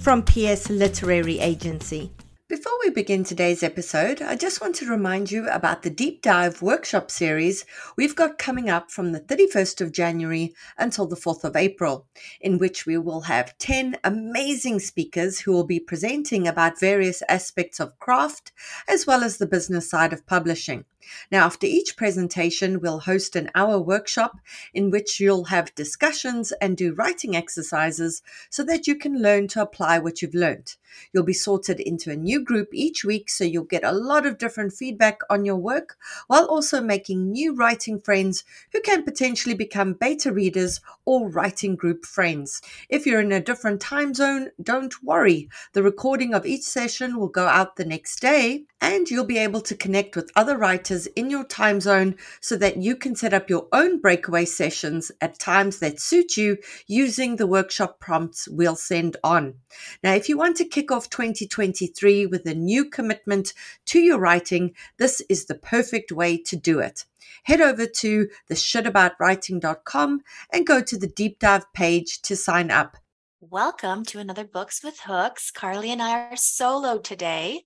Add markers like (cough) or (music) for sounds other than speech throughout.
from PS Literary Agency. Before we begin today's episode, I just want to remind you about the deep dive workshop series we've got coming up from the 31st of January until the 4th of April, in which we will have 10 amazing speakers who will be presenting about various aspects of craft as well as the business side of publishing. Now, after each presentation, we'll host an hour workshop in which you'll have discussions and do writing exercises so that you can learn to apply what you've learned. You'll be sorted into a new group each week, so you'll get a lot of different feedback on your work while also making new writing friends who can potentially become beta readers or writing group friends. If you're in a different time zone, don't worry. The recording of each session will go out the next day, and you'll be able to connect with other writers in your time zone so that you can set up your own breakaway sessions at times that suit you using the workshop prompts we'll send on. Now, if you want to kick off 2023 with a new commitment to your writing, this is the perfect way to do it. Head over to theshitaboutwriting.com and go to the deep dive page to sign up. Welcome to another Books with Hooks. Carly and I are solo today,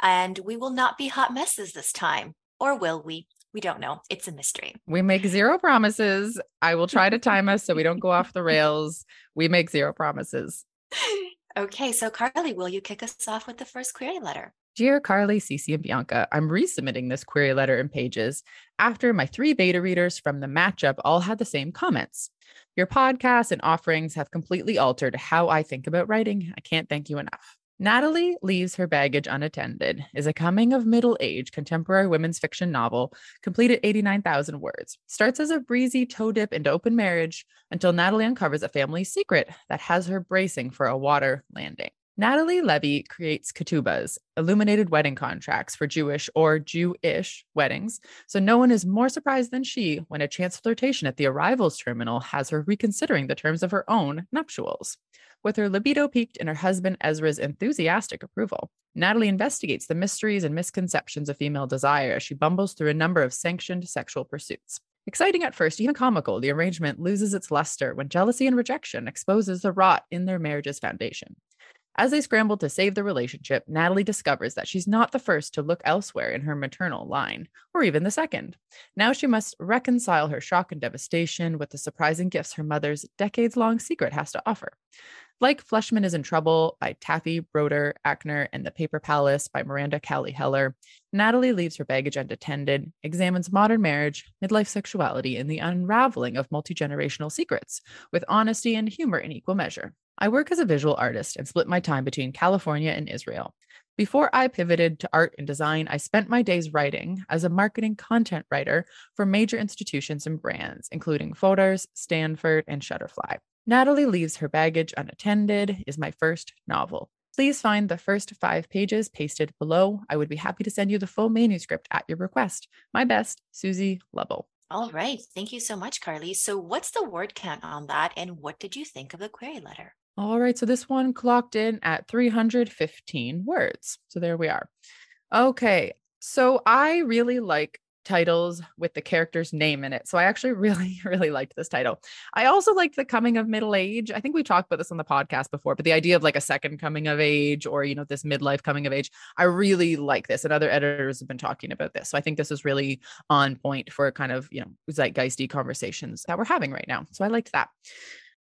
and we will not be hot messes this time. Or will we? We don't know. It's a mystery. We make zero promises. I will try to time us so we don't go off the (laughs) rails. We make zero promises. Okay, so Carly, will you kick us off with the first query letter? Dear Carly, Cece, and Bianca, I'm resubmitting this query letter in pages after my three beta readers from the matchup all had the same comments. Your podcasts and offerings have completely altered how I think about writing. I can't thank you enough. Natalie Leaves Her Baggage Unattended is a coming of middle age contemporary women's fiction novel, completed 89,000 words. Starts as a breezy toe dip into open marriage until Natalie uncovers a family secret that has her bracing for a water landing. Natalie Levy creates ketubas, illuminated wedding contracts for Jewish or Jewish weddings, so no one is more surprised than she when a chance flirtation at the arrivals terminal has her reconsidering the terms of her own nuptials. With her libido peaked and her husband Ezra's enthusiastic approval, Natalie investigates the mysteries and misconceptions of female desire as she bumbles through a number of sanctioned sexual pursuits. Exciting at first, even comical, the arrangement loses its luster when jealousy and rejection exposes the rot in their marriage's foundation. As they scramble to save the relationship, Natalie discovers that she's not the first to look elsewhere in her maternal line, or even the second. Now she must reconcile her shock and devastation with the surprising gifts her mother's decades long secret has to offer. Like Fleishman is in Trouble by Taffy Broder Ackner, and The Paper Palace by Miranda Cowley Heller, Natalie leaves her baggage unattended, examines modern marriage, midlife sexuality, and the unraveling of multi generational secrets with honesty and humor in equal measure. I work as a visual artist and split my time between California and Israel. Before I pivoted to art and design, I spent my days writing as a marketing content writer for major institutions and brands, including Fodor's, Stanford, and Shutterfly. Natalie Leaves Her Baggage Unattended is my first novel. Please find the first five pages pasted below. I would be happy to send you the full manuscript at your request. My best, Susie Lovell. All right. Thank you so much, Carly. So, what's the word count on that? And what did you think of the query letter? All right. So this one clocked in at 315 words. So there we are. Okay. So I really like titles with the character's name in it. So I actually (laughs) really, really liked this title. I also liked the coming of middle age. I think we talked about this on the podcast before, but the idea of like a second coming of age or, you know, this midlife coming of age, I really like this. And other editors have been talking about this. So I think this is really on point for kind of, you know, zeitgeisty conversations that we're having right now. So I liked that.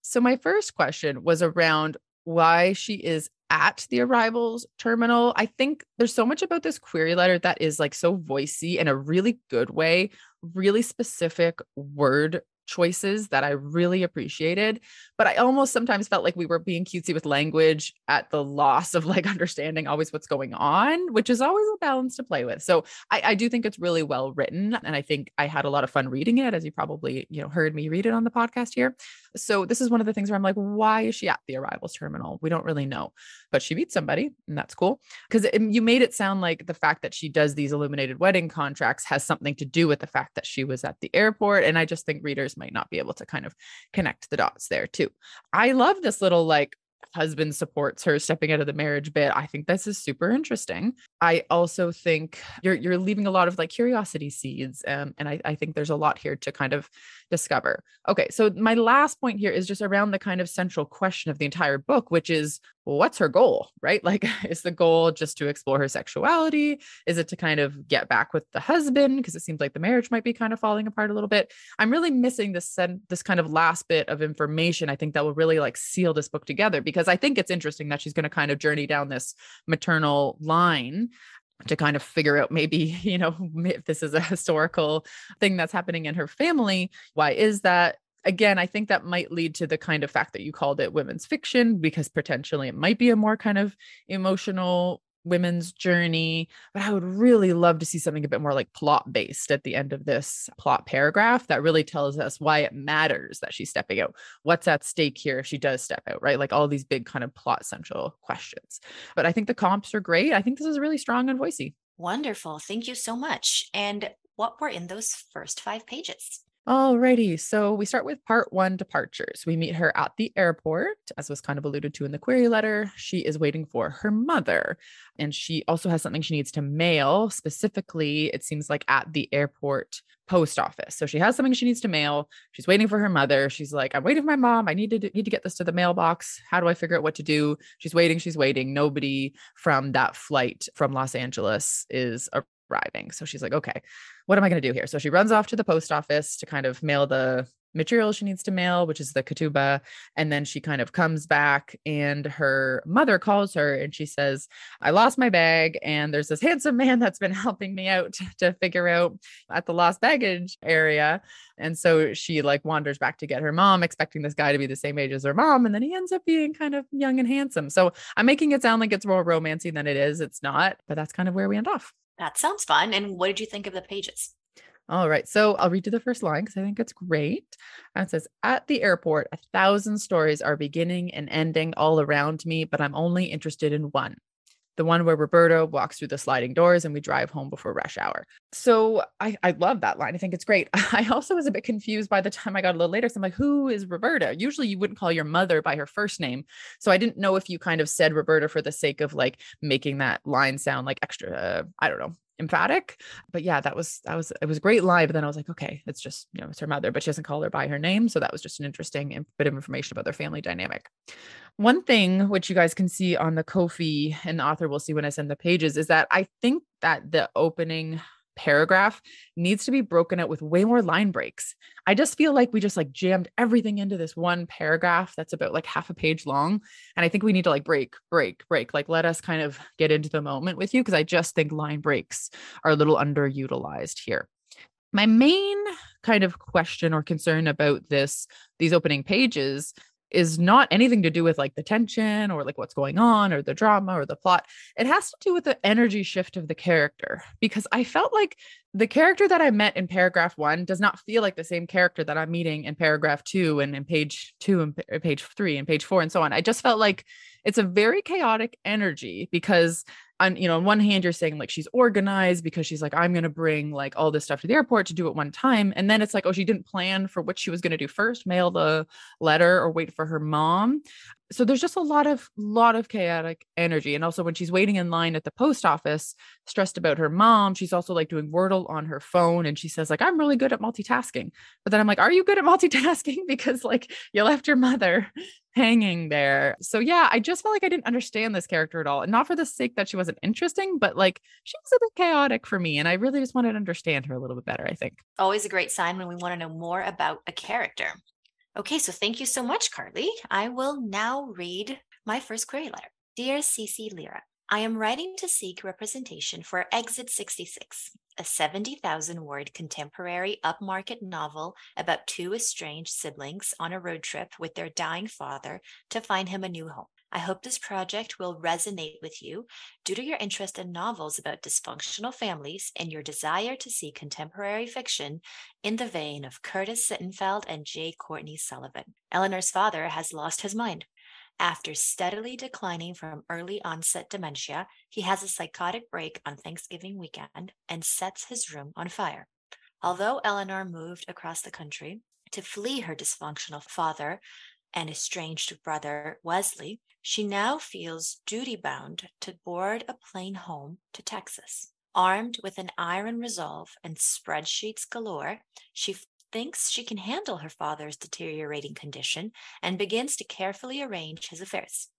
So, my first question was around why she is at the arrivals terminal. I think there's so much about this query letter that is like so voicey in a really good way, really specific word choices that I really appreciated. But I almost sometimes felt like we were being cutesy with language at the loss of like (laughs) understanding always what's going on, which is always a balance to play with. So I, I do think it's really well written. And I think I had a lot of fun reading it, as you probably, you know, heard me read it on the podcast here. So this is one of the things where I'm like, why is she at the arrivals terminal? We don't really know, but she meets somebody and that's cool. Because you made it sound like the fact that she does these illuminated wedding contracts has something to do with the fact that she was at the airport. And I just think readers might not be able to kind of connect the dots there too. I love this little like husband supports her stepping out of the marriage bit. I think this is super interesting. I also think you're you're leaving a lot of like curiosity seeds. Um, and I, I think there's a lot here to kind of discover. Okay, so my last point here is just around the kind of central question of the entire book, which is what's her goal, right? (laughs) Like, is the goal just to explore her sexuality? Is it to kind of get back with the husband? Because it seems like the marriage might be kind of falling apart a little bit. I'm really missing this this kind of last bit of information. I think that will really like seal this book together because I think it's interesting that she's going to kind of journey down this maternal line to kind of figure out maybe (laughs) you know if this is a historical thing that's happening in her family why is that? Again i think that might lead to the kind of fact that you called it women's fiction because potentially it might be a more kind of emotional women's journey, but I would really love to see something a bit more like plot based at the end of this plot paragraph that really tells us why it matters that she's stepping out. What's at stake here if she does step out, right? Like all these big kind of plot central questions. But I think the comps are great. I think this is really strong and voicey. Wonderful. Thank you so much. And what were in those first five pages? Alrighty, so we start with part one departures. We meet her at the airport, as was kind of alluded to in the query letter. She is waiting for her mother, and she also has something she needs to mail. Specifically, it seems like at the airport post office. So she has something she needs to mail. She's waiting for her mother. She's like, "I'm waiting for my mom. I need to need to get this to the mailbox. How do I figure out what to do?" She's waiting. She's waiting. Nobody from that flight from Los Angeles is arriving. So she's like, okay, what am I going to do here? So she runs off to the post office to kind of mail the material she needs to mail, which is the ketubah. And then she kind of comes back, and her mother calls her and she says, I lost my bag. And there's this handsome man that's been (laughs) helping me out to figure out at the lost baggage area. And so she like wanders back to get her mom, expecting this guy to be the same age as her mom. And then he ends up being kind of young and handsome. So I'm making it sound like it's more romancy than it is. It's not, but that's kind of where we end off. That sounds fun. And what did you think of the pages? All right. So I'll read you the first line because I think it's great. And it says, At the airport, a thousand stories are beginning and ending all around me, but I'm only interested in one the one where Roberta walks through the sliding doors and we drive home before rush hour. So I, I love that line. I think it's great. (laughs) I also was a bit confused by the time I got a little later. So I'm like, who is Roberta? Usually you wouldn't call your mother by her first name. So I didn't know if you kind of said Roberta for the sake of like making that line sound like extra, uh, I don't know, emphatic. But yeah, that was that was it was a great lie. But then I was like, okay, it's just you know it's her mother, but she doesn't call her by her name, so that was just an interesting bit of information about their family dynamic. One thing which you guys can see on the Ko-fi and the author will see when I send the pages is that I think that the opening paragraph needs to be broken out with way more line breaks. I just feel like we just like jammed everything into this one paragraph that's about like half a page long. And I think we need to like break, break, break. Like let us kind of get into the moment with you because I just think line breaks are a little underutilized here. My main kind of question or concern about this, these opening pages is not anything to do with like the tension or like what's going on or the drama or the plot. It has to do with the energy shift of the character because I felt like the character that I met in paragraph one does not feel like the same character that I'm meeting in paragraph two and in page two and page three and page four and so on. I just felt like it's a very chaotic energy because on you know on one hand you're saying like she's organized because she's like i'm going to bring like all this stuff to the airport to do it one time. And then it's like oh she didn't plan for what she was going to do first? Mail the letter or wait for her mom so there's just a lot of lot of chaotic energy and also when she's waiting in line at the post office stressed about her mom she's also like doing wordle on her phone and she says like i'm really good at multitasking. But then i'm like are you good at multitasking? (laughs) Because like you left your mother (laughs) hanging there. So yeah i just felt like i didn't understand this character at all and not for the sake that she wasn't interesting but like she was a bit chaotic for me and i really just wanted to understand her a little bit better i think. Always a great sign when we want to know more about a character Okay, so thank you so much, Carly. I will now read my first query letter. Dear Cece Lyra, I am writing to seek representation for Exit 66, a 70,000 word contemporary upmarket novel about two estranged siblings on a road trip with their dying father to find him a new home. I hope this project will resonate with you due to your interest in novels about dysfunctional families and your desire to see contemporary fiction in the vein of Curtis Sittenfeld and J. Courtney Sullivan. Eleanor's father has lost his mind. After steadily declining from early onset dementia, he has a psychotic break on Thanksgiving weekend and sets his room on fire. Although Eleanor moved across the country to flee her dysfunctional father and estranged brother Wesley, she now feels duty bound to board a plane home to Texas. Armed with an iron resolve and spreadsheets galore, she thinks she can handle her father's deteriorating condition and begins to carefully arrange his affairs.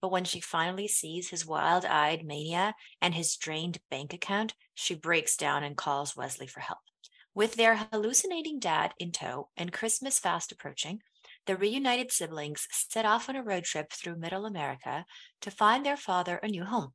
But when she finally sees his wild eyed mania and his drained bank account, she breaks down and calls Wesley for help. With their hallucinating dad in tow and Christmas fast approaching, the reunited siblings set off on a road trip through middle America to find their father a new home,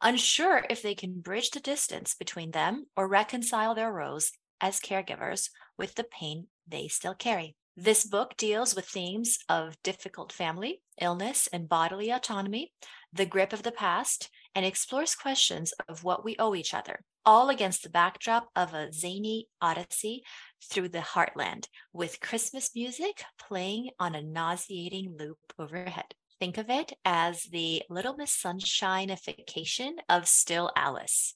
unsure if they can bridge the distance between them or reconcile their roles as caregivers with the pain they still carry. This book deals with themes of difficult family, illness, and bodily autonomy, the grip of the past, and explores questions of what we owe each other, all against the backdrop of a zany odyssey through the heartland, with Christmas music playing on a nauseating loop overhead. Think of it as the Little Miss Sunshine-ification of Still Alice,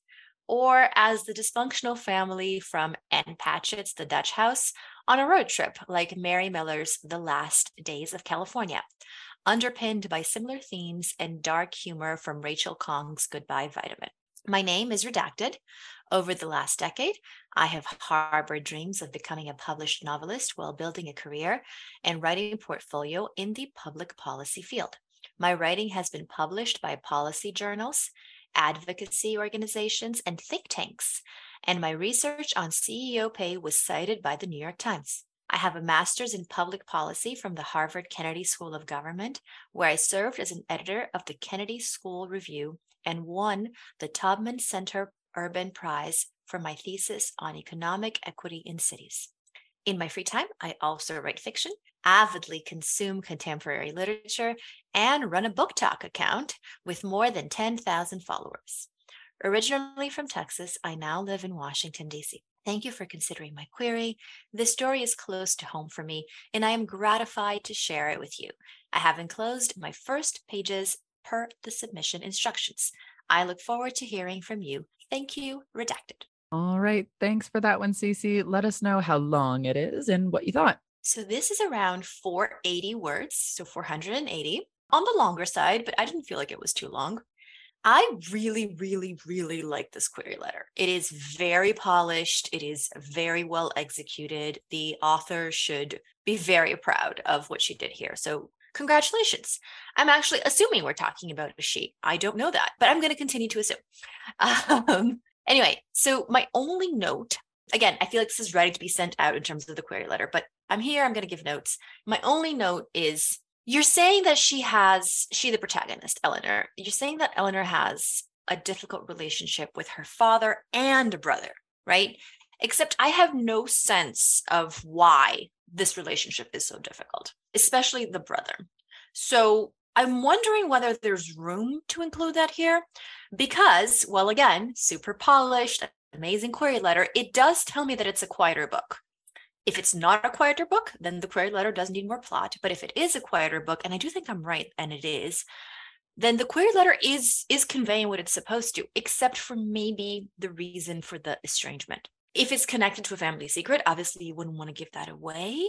or as the dysfunctional family from Ann Patchett's The Dutch House on a road trip like Mary Miller's The Last Days of California, underpinned by similar themes and dark humor from Rachel Khong's Goodbye Vitamin. My name is Redacted. Over the last decade, I have harbored dreams of becoming a published novelist while building a career and writing portfolio in the public policy field. My writing has been published by policy journals, advocacy organizations, and think tanks, and my research on CEO pay was cited by the New York Times. I have a master's in public policy from the Harvard Kennedy School of Government, where I served as an editor of the Kennedy School Review and won the Taubman Center Urban Prize for my thesis on economic equity in cities. In my free time, I also write fiction, avidly consume contemporary literature, and run a book talk account with more than 10,000 followers. Originally from Texas, I now live in Washington, D.C. Thank you for considering my query. This story is close to home for me, and I am gratified to share it with you. I have enclosed my first pages per the submission instructions. I look forward to hearing from you. Thank you, Redacted. All right. Thanks for that one, Cece. Let us know how long it is and what you thought. So this is around 480 words, so 480 on the longer side, but I didn't feel like it was too long. I really, really, really like this query letter. It is very polished. It is very well executed. The author should be very proud of what she did here. So, congratulations. I'm actually assuming we're talking about a she. I don't know that, but I'm going to continue to assume. (laughs) Um, anyway, so my only note again, I feel like this is ready to be sent out in terms of the query letter, but I'm here. I'm going to give notes. My only note is you're saying that she has, she, the protagonist, Eleanor, you're saying that Eleanor has a difficult relationship with her father and brother, right? Except I have no sense of why this relationship is so difficult, especially the brother. So I'm wondering whether there's room to include that here because, well, again, super polished, amazing query letter. It does tell me that it's a quieter book. If it's not a quieter book, then the query letter does need more plot. But if it is a quieter book, and I do think I'm right, and it is, then the query letter is is conveying what it's supposed to, except for maybe the reason for the estrangement. If it's connected to a family secret, obviously you wouldn't want to give that away.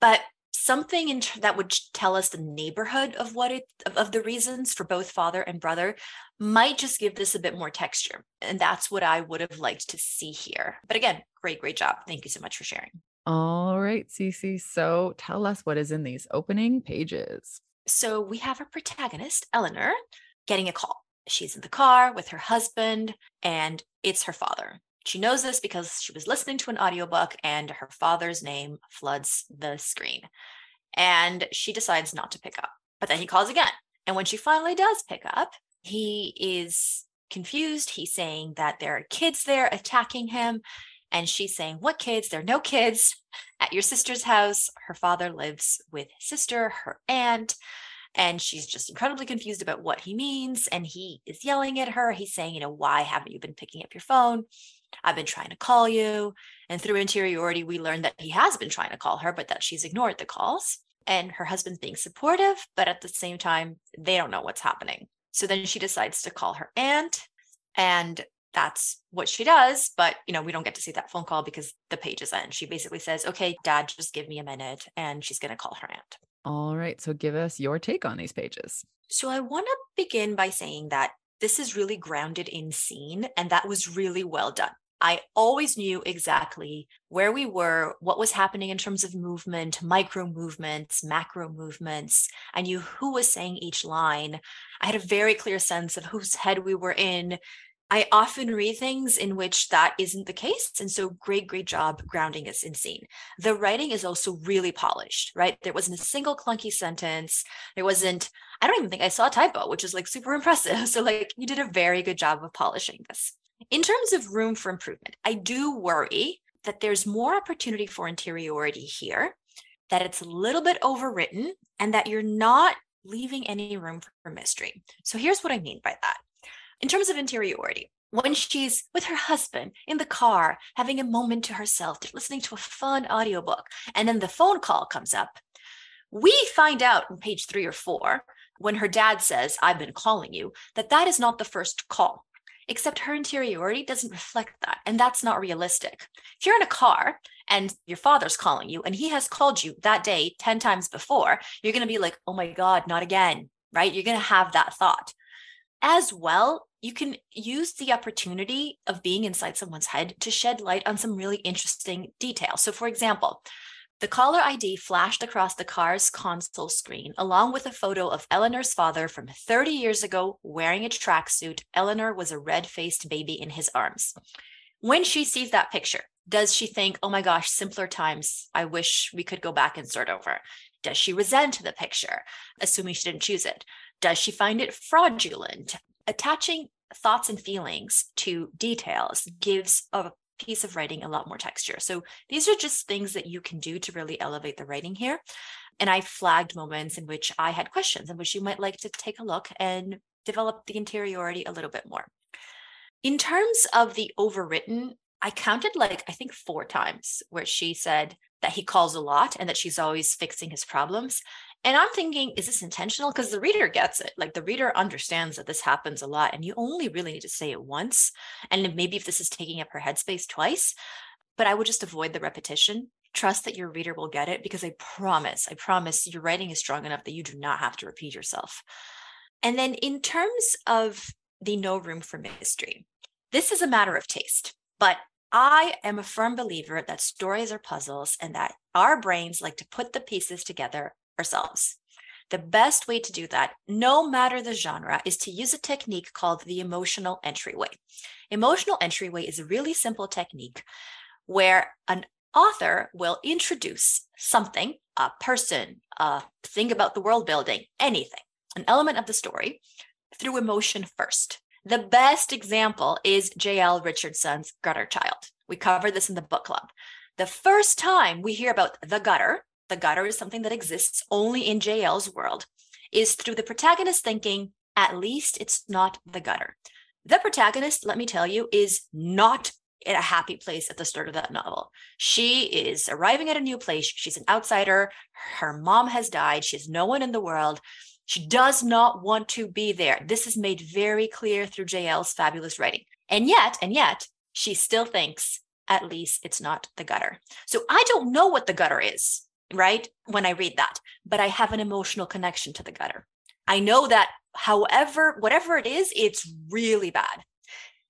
But something in that would tell us the neighborhood of what it of, of the reasons for both father and brother might just give this a bit more texture and that's what i would have liked to see here but again great great job thank you so much for sharing all right, Cece. So tell us what is in these opening pages. So we have our protagonist, Eleanor, getting a call. She's in the car with her husband, and it's her father. She knows this because she was listening to an audiobook and her father's name floods the screen. And she decides not to pick up. But then he calls again. And when she finally does pick up, he is confused. He's saying that there are kids there attacking him and she's saying, What kids? There are no kids at your sister's house. Her father lives with his sister, her aunt. And she's just incredibly confused about what he means. And he is yelling at her. He's saying, You know, why haven't you been picking up your phone? I've been trying to call you. And through interiority, we learned that he has been trying to call her, but that she's ignored the calls. And her husband's being supportive, but at the same time, they don't know what's happening. So then she decides to call her aunt. And that's what she does but you know we don't get to see that phone call because the page is end. She basically says okay dad just give me a minute and she's going to call her aunt. All right so give us your take on these pages. So i want to begin by saying that this is really grounded in scene and that was really well done. I always knew exactly where we were, what was happening in terms of movement, micro movements, macro movements. I knew who was saying each line. I had a very clear sense of whose head we were in, I often read things in which that isn't the case. And so, great, great job grounding us in scene. The writing is also really polished, right? There wasn't a single clunky sentence. There wasn't, I don't even think I saw a typo, which is like super (laughs) impressive. So, like, you did a very good job of polishing this. In terms of room for improvement, I do worry that there's more opportunity for interiority here, that it's a little bit overwritten, and that you're not leaving any room for mystery. So, here's what I mean by that in terms of interiority, when she's with her husband in the car, having a moment to herself, listening to a fun audiobook, and then the phone call comes up, we find out on page three or four, when her dad says, I've been calling you, that that is not the first call. Except her interiority doesn't reflect that. And that's not realistic. If you're in a car and your father's calling you and he has called you that day 10 times before, you're going to be like, oh my God, not again, right? You're going to have that thought. As well, you can use the opportunity of being inside someone's head to shed light on some really interesting details. So, for example, the caller ID flashed across the car's console screen, along with a photo of Eleanor's father from 30 years ago wearing a tracksuit. Eleanor was a red faced baby in his arms. When she sees that picture, does she think, oh my gosh, simpler times? I wish we could go back and start over? Does she resent the picture, assuming she didn't choose it? Does she find it fraudulent? Attaching thoughts and feelings to details gives a piece of writing a lot more texture. So these are just things that you can do to really elevate the writing here. And I flagged moments in which I had questions in which you might like to take a look and develop the interiority a little bit more. In terms of the overwritten, I counted like, I think four times where she said that he calls a lot and that she's always fixing his problems. And I'm thinking, is this intentional? Because the reader gets it. Like the reader understands that this happens a lot, and you only really need to say it once. And maybe if this is taking up her headspace twice, but I would just avoid the repetition. Trust that your reader will get it because I promise, I promise your writing is strong enough that you do not have to repeat yourself. And then in terms of the no room for mystery. This is a matter of taste, but I am a firm believer that stories are puzzles and that our brains like to put the pieces together ourselves. The best way to do that, no matter the genre, is to use a technique called the emotional entryway. Emotional entryway is a really simple technique where an author will introduce something, a person, a thing about the world building, anything, an element of the story through emotion first. The best example is Jael Richardson's Gutter Child. We covered this in the book club. The first time we hear about the gutter, the gutter is something that exists only in Jael's world, is through the protagonist thinking, at least it's not the gutter. The protagonist, let me tell you, is not in a happy place at the start of that novel. She is arriving at a new place. She's an outsider. Her mom has died. She has no one in the world. She does not want to be there. This is made very clear through Jael's fabulous writing. And yet, and yet, she still thinks at least it's not the gutter. So I don't know what the gutter is, right? When I read that, but I have an emotional connection to the gutter. I know that however, whatever it is, it's really bad.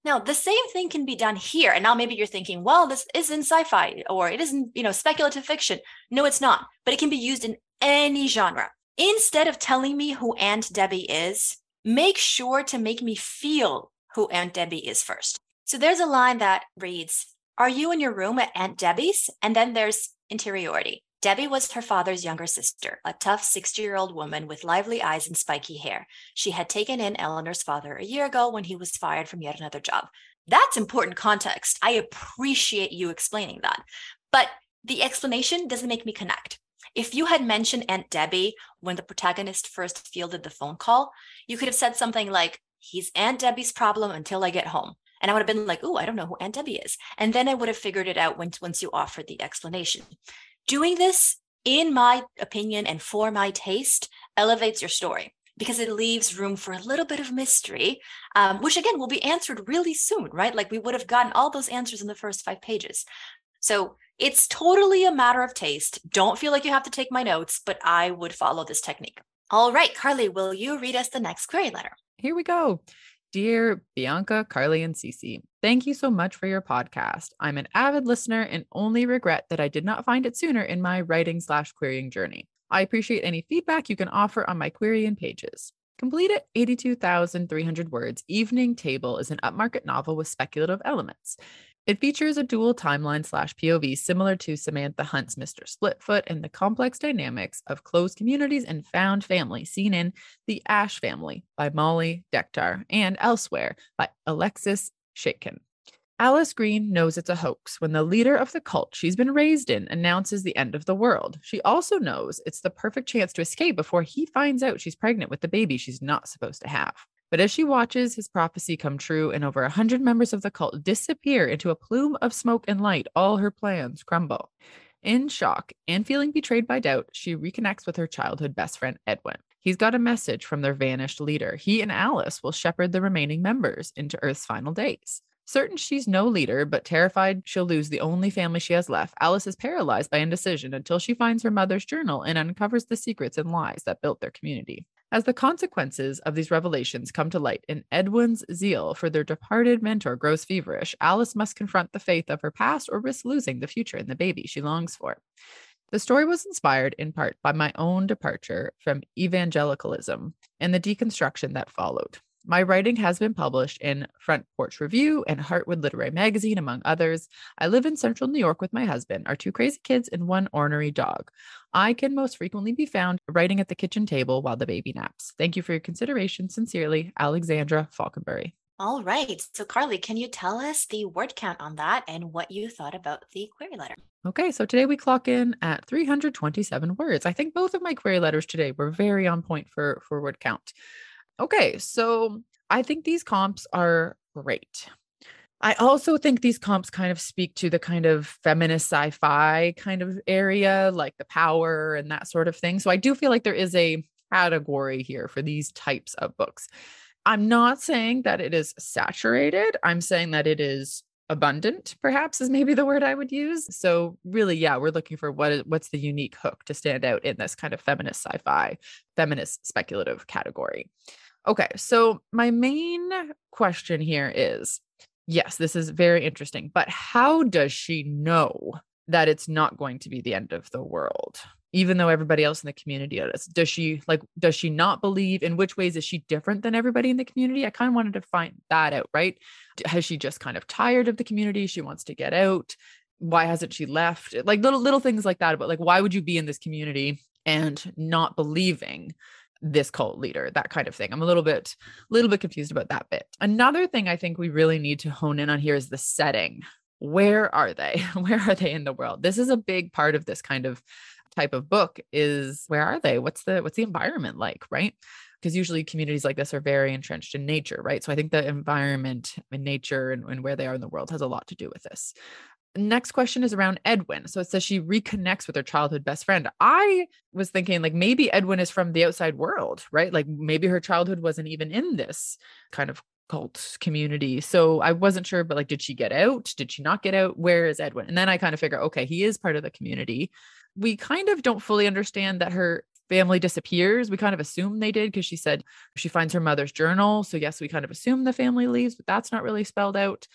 Now, the same thing can be done here. And now maybe you're thinking, well, this isn't sci-fi or it isn't, you know, speculative fiction. No, it's not, but it can be used in any genre. Instead of telling me who Aunt Debbie is, make sure to make me feel who Aunt Debbie is first. So there's a line that reads, Are you in your room at Aunt Debbie's? And then there's interiority. Debbie was her father's younger sister, a tough 60 year old woman with lively eyes and spiky hair. She had taken in Eleanor's father a year ago when he was fired from yet another job. That's important context. I appreciate you explaining that. But the explanation doesn't make me connect. If you had mentioned Aunt Debbie when the protagonist first fielded the phone call, you could have said something like, He's Aunt Debbie's problem until I get home. And I would have been like, oh, I don't know who Aunt Debbie is. And then I would have figured it out once you offered the explanation. Doing this, in my opinion and for my taste, elevates your story because it leaves room for a little bit of mystery, um, which again will be answered really soon, right? Like we would have gotten all those answers in the first five pages. So it's totally a matter of taste. Don't feel like you have to take my notes, but I would follow this technique. All right, Carly, will you read us the next query letter? Here we go. Dear Bianca, Carly, and Cece, thank you so much for your podcast. I'm an avid listener and only regret that I did not find it sooner in my writing slash querying journey. I appreciate any feedback you can offer on my querying pages. Complete at 82,300 words, Evening Table is an upmarket novel with speculative elements. It features a dual timeline slash POV similar to Samantha Hunt's Mr. Splitfoot and the complex dynamics of closed communities and found family seen in The Ash Family by Molly Dektar and Elsewhere by Alexis Schaitkin. Alice Green knows it's a hoax when the leader of the cult she's been raised in announces the end of the world. She also knows it's the perfect chance to escape before he finds out she's pregnant with the baby she's not supposed to have. But as she watches his prophecy come true and over a hundred members of the cult disappear into a plume of smoke and light, all her plans crumble. In shock and feeling betrayed by doubt, she reconnects with her childhood best friend, Edwin. He's got a message from their vanished leader. He and Alice will shepherd the remaining members into Earth's final days. Certain she's no leader, but terrified she'll lose the only family she has left, Alice is paralyzed by indecision until she finds her mother's journal and uncovers the secrets and lies that built their community. As the consequences of these revelations come to light and Edwin's zeal for their departed mentor grows feverish, Alice must confront the faith of her past or risk losing the future and the baby she longs for. The story was inspired in part by my own departure from evangelicalism and the deconstruction that followed. My writing has been published in Front Porch Review and Heartwood Literary Magazine, among others. I live in central New York with my husband, our two crazy kids, and one ornery dog. I can most frequently be found writing at the kitchen table while the baby naps. Thank you for your consideration. Sincerely, Alexandra Falconberry. All right. So, Carly, can you tell us the word count on that and what you thought about the query letter? Okay, so today we clock in at 327 words. I think both of my query letters today were very on point for, for word count. Okay, so I think these comps are great. I also think these comps kind of speak to the kind of feminist sci fi kind of area, like the power and that sort of thing. So I do feel like there is a category here for these types of books. I'm not saying that it is saturated, I'm saying that it is abundant perhaps is maybe the word i would use so really yeah we're looking for what is what's the unique hook to stand out in this kind of feminist sci-fi feminist speculative category okay so my main question here is yes this is very interesting but how does she know that it's not going to be the end of the world? Even though everybody else in the community does does she like does she not believe in which ways is she different than everybody in the community? I kind of wanted to find that out right? Has she just kind of tired of the community? She wants to get out. Why hasn't she left? Like little little things like that but like why would you be in this community and not believing this cult leader that kind of thing i'm a little bit a little bit confused about that bit another thing i think we really need to hone in on here is the setting where are they (laughs) where are they in the world this is a big part of this kind of type of book is where are they? What's the what's the environment like, right? Because usually communities like this are very entrenched in nature, right? So I think the environment and nature and, and where they are in the world has a lot to do with this. Next question is around Edwin. So it says she reconnects with her childhood best friend. I was thinking like maybe Edwin is from the outside world, right? Like maybe her childhood wasn't even in this kind of cult community. So I wasn't sure, but like, did she get out? Did she not get out? Where is Edwin? And then I kind of figure, okay, he is part of the community we kind of don't fully understand that her family disappears. We kind of assume they did because she said she finds her mother's journal. So yes, we kind of assume the family leaves, but that's not really spelled out.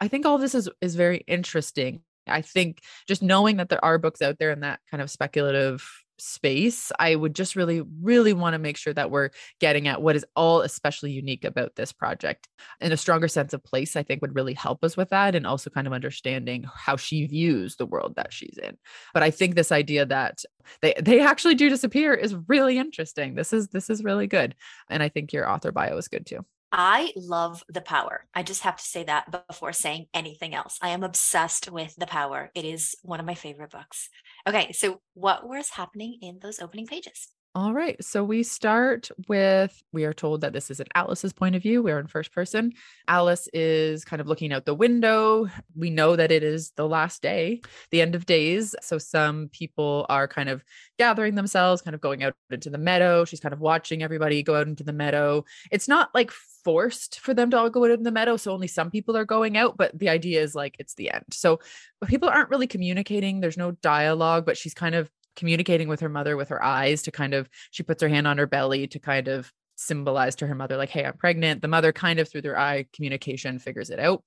I think all this is is very interesting. I think just knowing that there are books out there in that kind of speculative space, I would just really, really want to make sure that we're getting at what is all especially unique about this project. And a stronger sense of place, I think, would really help us with that. And also kind of understanding how she views the world that she's in. But I think this idea that they they actually do disappear is really interesting. This is this is really good. And I think your author bio is good too. I love The Power. I just have to say that before saying anything else. I am obsessed with The Power. It is one of my favorite books. Okay, so what was happening in those opening pages? All right. So we start with we are told that this is at Alice's point of view. We're in first person. Alice is kind of looking out the window. We know that it is the last day, the end of days. So some people are kind of gathering themselves, kind of going out into the meadow. She's kind of watching everybody go out into the meadow. It's not like forced for them to all go out in the meadow. So only some people are going out, but the idea is like it's the end. So people aren't really communicating. There's no dialogue, but she's kind of communicating with her mother with her eyes to kind of, she puts her hand on her belly to kind of symbolize to her mother, like, hey, I'm pregnant. The mother kind of through their eye communication figures it out.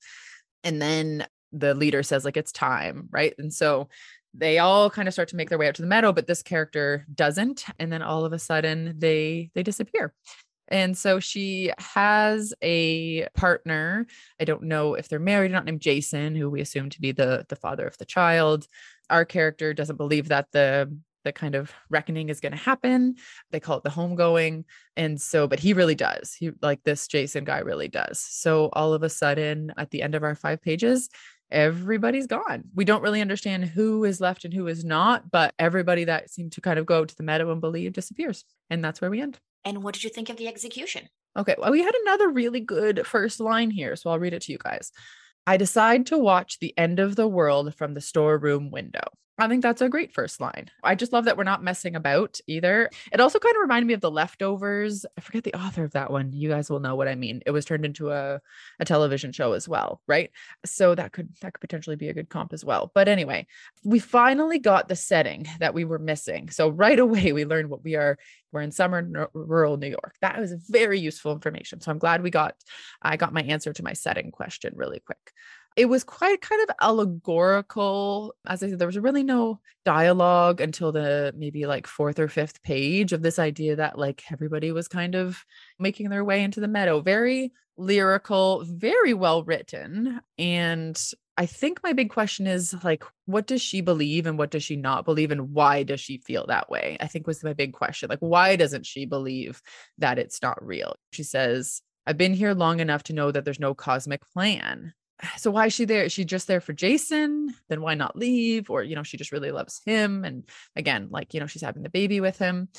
And then the leader says, like, it's time. Right. And so they all kind of start to make their way up to the meadow, but this character doesn't. And then all of a sudden they they disappear. And so she has a partner. I don't know if they're married, or not named Jason, who we assume to be the the father of the child. Our character doesn't believe that the the kind of reckoning is going to happen. They call it the homegoing. And so, but he really does. He like this Jason guy really does. So all of a sudden, at the end of our five pages, everybody's gone. We don't really understand who is left and who is not, but everybody that seemed to kind of go to the meadow and believe disappears. And that's where we end. And what did you think of the execution? Okay, well, we had another really good first line here, so I'll read it to you guys. I decide to watch the end of the world from the storeroom window. I think that's a great first line. I just love that we're not messing about either. It also kind of reminded me of The Leftovers. I forget the author of that one. You guys will know what I mean. It was turned into a, a television show as well, right? So that could that could potentially be a good comp as well. But anyway, we finally got the setting that we were missing. So right (laughs) away we learned what we are we're in summer rural New York. That was very useful information. So I'm glad we got I got my answer to my setting question really quick it was quite kind of allegorical. As I said, there was really no dialogue until the maybe like fourth or fifth page of this idea that like everybody was kind of making their way into the meadow. Very lyrical, very well written. And I think my big question is like, what does she believe and what does she not believe? And why does she feel that way? I think was my big question. Like, why doesn't she believe that it's not real? She says, I've been here long enough to know that there's no cosmic plan so why is she there? Is she just there for Jason? Then why not leave? Or, you know, she just really loves him. And again, like, you know, she's having the baby with him.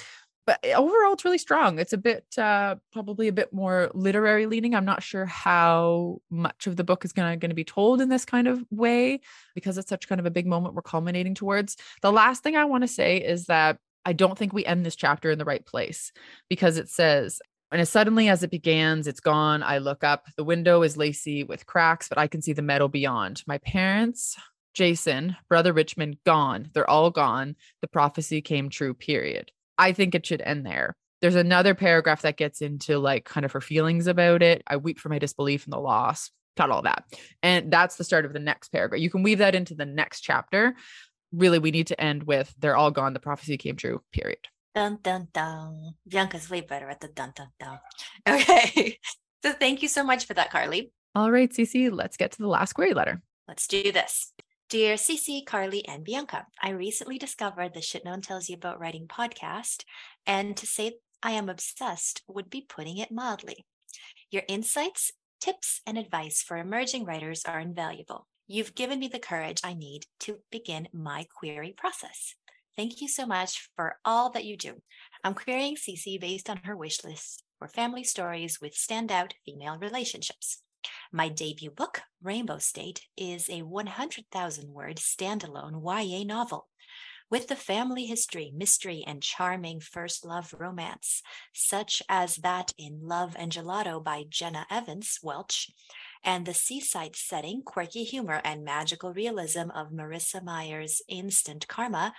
But eh, overall, it's really strong. It's a bit, uh, probably a bit more literary leaning. I'm not sure how much of the book is gonna gonna be told in this kind of way because it's such kind of a big moment we're culminating towards. The last thing I want to say is that I don't think we end this chapter in the right place because it says And as suddenly as it begins, it's gone. I look up. The window is lacy with cracks, but I can see the meadow beyond. My parents, Jason, brother Richmond, gone. They're all gone. The prophecy came true, period. I think it should end there. There's another paragraph that gets into like kind of her feelings about it. I weep for my disbelief and the loss, got all that. And that's the start of the next paragraph. You can weave that into the next chapter. Really, we need to end with they're all gone. The prophecy came true, period. Dun dun dun. Bianca's way better at the dun dun dun. (laughs) Okay. so thank you so much for that, Carly. All right, Cece, let's get to the last query letter. Let's do this. Dear Cece, Carly, and Bianca, I recently discovered the Shit No One Tells You About Writing podcast, and to say I am obsessed would be putting it mildly. Your insights, tips, and advice for emerging writers are invaluable. You've given me the courage I need to begin my query process. Thank you so much for all that you do. I'm querying Cece based on her wish list for family stories with standout female relationships. My debut book, Rainbow State, is a 100,000 word standalone YA novel with the family history, mystery, and charming first love romance, such as that in Love and Gelato by Jenna Evans Welch, and the seaside setting, quirky humor, and magical realism of Marissa Meyer's Instant Karma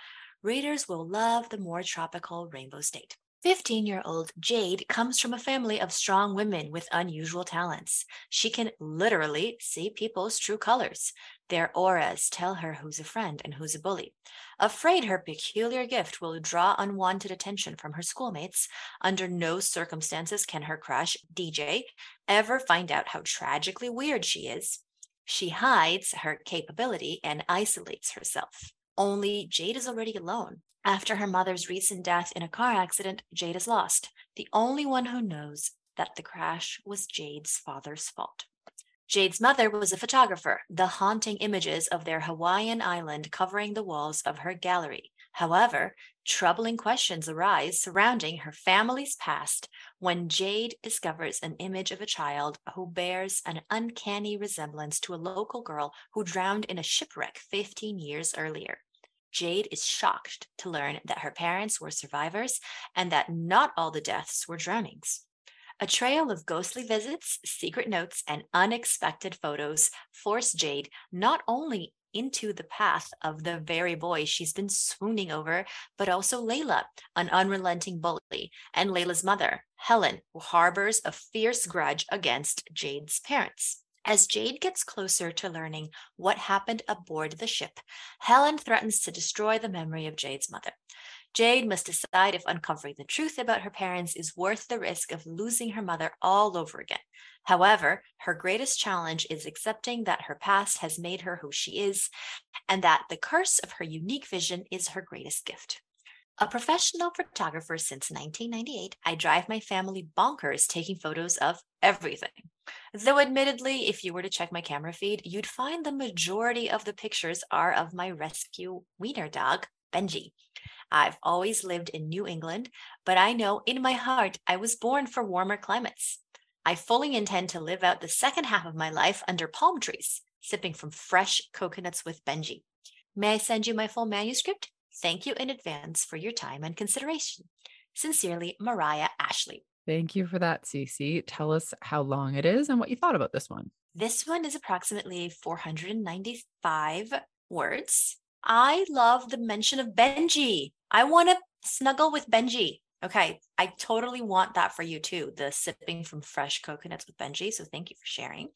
readers will love the more tropical Rainbow State. 15 year old Jade comes from a family of strong women with unusual talents. She can literally see people's true colors. Their auras tell her who's a friend and who's a bully. Afraid her peculiar gift will draw unwanted attention from her schoolmates, under no circumstances can her crush, DJ, ever find out how tragically weird she is. She hides her capability and isolates herself. Only Jade is already alone. After her mother's recent death in a car accident, Jade is lost. The only one who knows that the crash was Jade's father's fault. Jade's mother was a photographer, the haunting images of their Hawaiian island covering the walls of her gallery. However, troubling questions arise surrounding her family's past when Jade discovers an image of a child who bears an uncanny resemblance to a local girl who drowned in a shipwreck 15 years earlier. Jade is shocked to learn that her parents were survivors and that not all the deaths were drownings. A trail of ghostly visits, secret notes, and unexpected photos force Jade not only into the path of the very boy she's been swooning over, but also Layla, an unrelenting bully, and Layla's mother, Helen, who harbors a fierce grudge against Jade's parents. As Jade gets closer to learning what happened aboard the ship, Helen threatens to destroy the memory of Jade's mother. Jade must decide if uncovering the truth about her parents is worth the risk of losing her mother all over again. However, her greatest challenge is accepting that her past has made her who she is and that the curse of her unique vision is her greatest gift. A professional photographer since 1998, I drive my family bonkers taking photos of everything. Though, admittedly, if you were to check my camera feed, you'd find the majority of the pictures are of my rescue wiener dog, Benji. I've always lived in New England, but I know in my heart I was born for warmer climates. I fully intend to live out the second half of my life under palm trees, sipping from fresh coconuts with Benji. May I send you my full manuscript? Thank you in advance for your time and consideration. Sincerely, Mariah Ashley. Thank you for that, Cece. Tell us how long it is and what you thought about this one. This one is approximately 495 words. I love the mention of Benji. I want to snuggle with Benji. Okay, I totally want that for you too. The sipping from fresh coconuts with Benji. So thank you for sharing.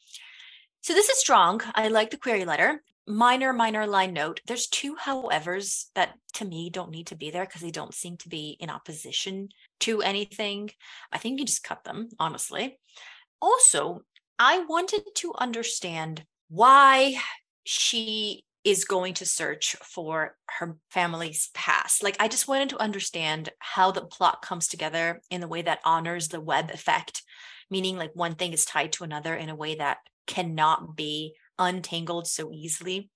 So this is strong. I like the query letter. Minor, minor line note. There's two howevers that to me don't need to be there because they don't seem to be in opposition to anything. I think you just cut them, honestly. Also, I wanted to understand why she is going to search for her family's past. Like, I just wanted to understand how the plot comes together in the way that honors the web effect, meaning like one thing is tied to another in a way that cannot be untangled so easily.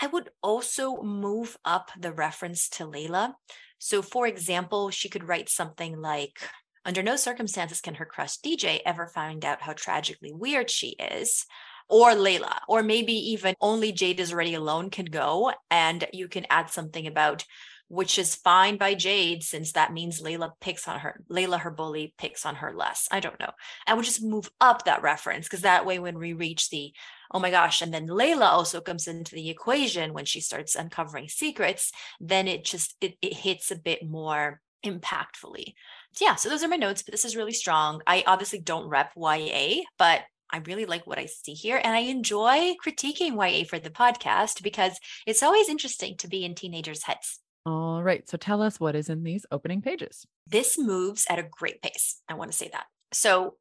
I would also move up the reference to Layla. So, for example, she could write something like, under no circumstances can her crush DJ ever find out how tragically weird she is or Layla, or maybe even only Jade is already alone can go. And you can add something about which is fine by Jade since that means Layla picks on her. Layla, her bully, picks on her less. I don't know. I would just move up that reference because that way, when we reach the oh my gosh, and then Layla also comes into the equation when she starts uncovering secrets, then it just it, it hits a bit more impactfully. Yeah, so those are my notes, but this is really strong. I obviously don't rep YA, but I really like what I see here. And I enjoy critiquing YA for the podcast because it's always interesting to be in teenagers' heads. All right. So tell us what is in these opening pages. This moves at a great pace. I want to say that. So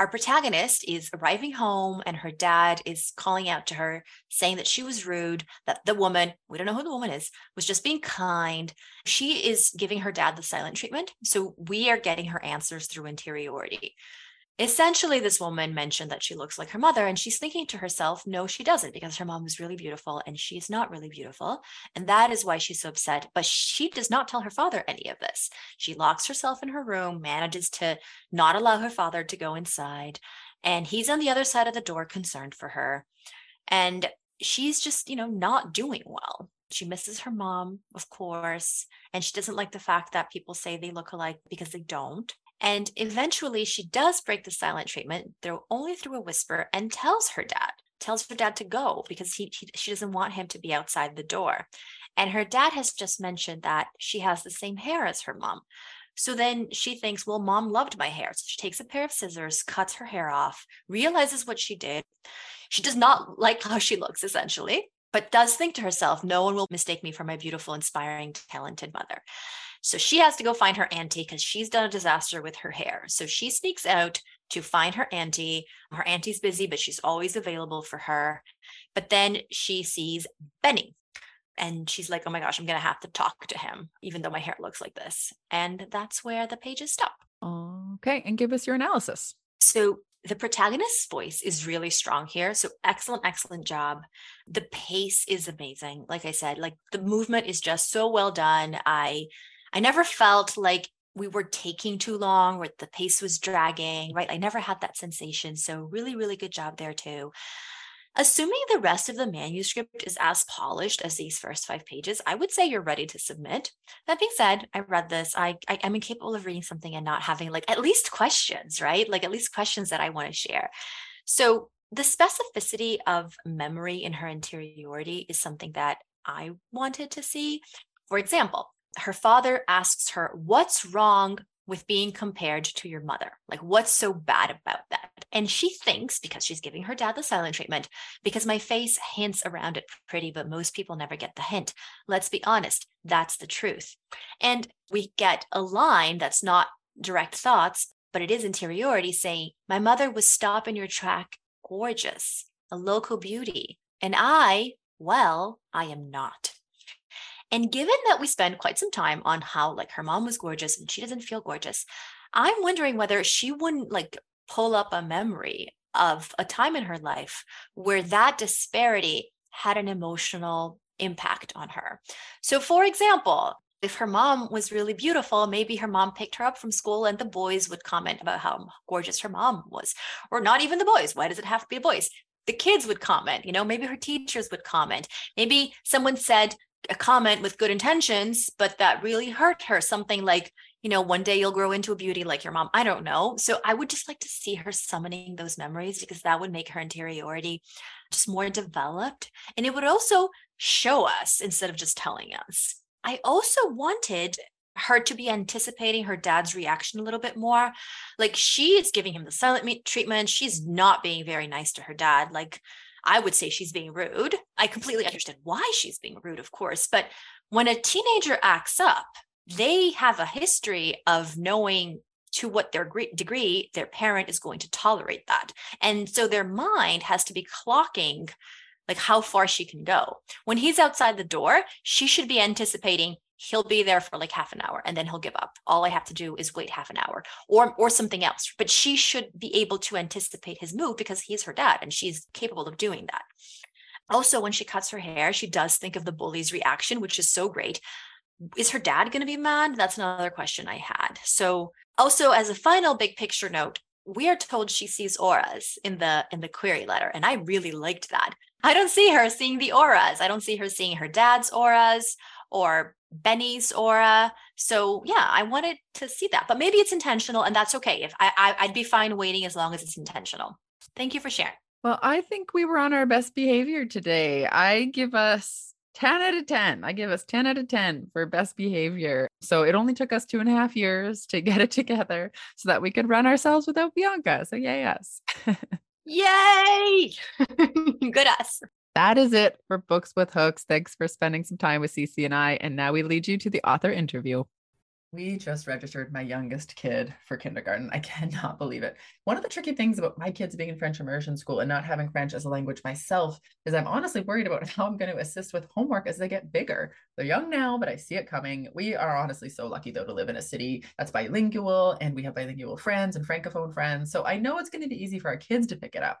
our protagonist is arriving home and her dad is calling out to her saying that she was rude that the woman we don't know who the woman is was just being kind she is giving her dad the silent treatment so we are getting her answers through interiority essentially this woman mentioned that she looks like her mother and she's thinking to herself no she doesn't because her mom is really beautiful and she's not really beautiful and that is why she's so upset. But she does not tell her father any of this. She locks herself in her room manages to not allow her father to go inside and he's on the other side of the door concerned for her. And she's just you know not doing well. She misses her mom of course and she doesn't like the fact that people say they look alike because they don't and eventually she does break the silent treatment, though only through a whisper, and tells her dad, tells her dad to go because he, he, she doesn't want him to be outside the door. And her dad has just mentioned that she has the same hair as her mom. So then she thinks, well, mom loved my hair. So she takes a pair of scissors, cuts her hair off, realizes what she did. She does not like how she looks, essentially, but does think to herself, no one will mistake me for my beautiful, inspiring, talented mother. So she has to go find her auntie because she's done a disaster with her hair. So she sneaks out to find her auntie. Her auntie's busy, but she's always available for her. But then she sees Benny. And she's like, oh my gosh, I'm going to have to talk to him, even though my hair looks like this. And that's where the pages stop. Okay. And give us your analysis. So the protagonist's voice is really strong here. So excellent, excellent job. The pace is amazing. Like I said, like the movement is just so well done. I I never felt like we were taking too long or the pace was dragging, right? I never had that sensation. So, really, really good job there, too. Assuming the rest of the manuscript is as polished as these first five pages, I would say you're ready to submit. That being said, I read this. I, I am incapable of reading something and not having like at least questions, right? Like at least questions that I want to share. So the specificity of memory in her interiority is something that I wanted to see. For example, her father asks her, What's wrong with being compared to your mother? Like, what's so bad about that? And she thinks, because she's giving her dad the silent treatment, because my face hints around it pretty, but most people never get the hint. Let's be honest, that's the truth. And we get a line that's not direct thoughts, but it is interiority saying, My mother was stop in your track, gorgeous, a local beauty. And I, well, I am not. And given that we spend quite some time on how like her mom was gorgeous and she doesn't feel gorgeous, I'm wondering whether she wouldn't like pull up a memory of a time in her life where that disparity had an emotional impact on her. So, for example, if her mom was really beautiful, maybe her mom picked her up from school and the boys would comment about how gorgeous her mom was. Or not even the boys. Why does it have to be boys? The kids would comment, you know, maybe her teachers would comment. Maybe someone said, a comment with good intentions, but that really hurt her. Something like, you know, one day you'll grow into a beauty like your mom. I don't know. So I would just like to see her summoning those memories because that would make her interiority just more developed. And it would also show us instead of just telling us. I also wanted her to be anticipating her dad's reaction a little bit more. Like she's giving him the silent treatment. She's not being very nice to her dad. Like, I would say she's being rude. I completely understand why she's being rude, of course. But when a teenager acts up, they have a history of knowing to what their degree their parent is going to tolerate that. And so their mind has to be clocking like how far she can go. When he's outside the door, she should be anticipating he'll be there for like half an hour and then he'll give up. All i have to do is wait half an hour or or something else. But she should be able to anticipate his move because he's her dad and she's capable of doing that. Also when she cuts her hair she does think of the bully's reaction which is so great. Is her dad going to be mad? That's another question i had. So also as a final big picture note we are told she sees auras in the in the query letter and i really liked that. I don't see her seeing the auras. I don't see her seeing her dad's auras or Benny's aura. So yeah, I wanted to see that, but maybe it's intentional, and that's okay. If I, I I'd be fine waiting as long as it's intentional. Thank you for sharing. Well, I think we were on our best behavior today. I give us 10 out of 10. I give us 10 out of 10 for best behavior. So it only took us two and a half years to get it together so that we could run ourselves without Bianca. So, (laughs) yay, us. (laughs) Yay! Good us. That is it for Books with Hooks. Thanks for spending some time with Cece and I. And now we lead you to the author interview. We just registered my youngest kid for kindergarten. I cannot believe it. One of the tricky things about my kids being in French immersion school and not having French as a language myself is I'm honestly worried about (laughs) how I'm going to assist with homework as they get bigger. They're young now, but I see it coming. We are honestly so lucky, though, to live in a city that's bilingual and we have bilingual friends and francophone friends. So I know it's going to be easy for our kids to pick it up.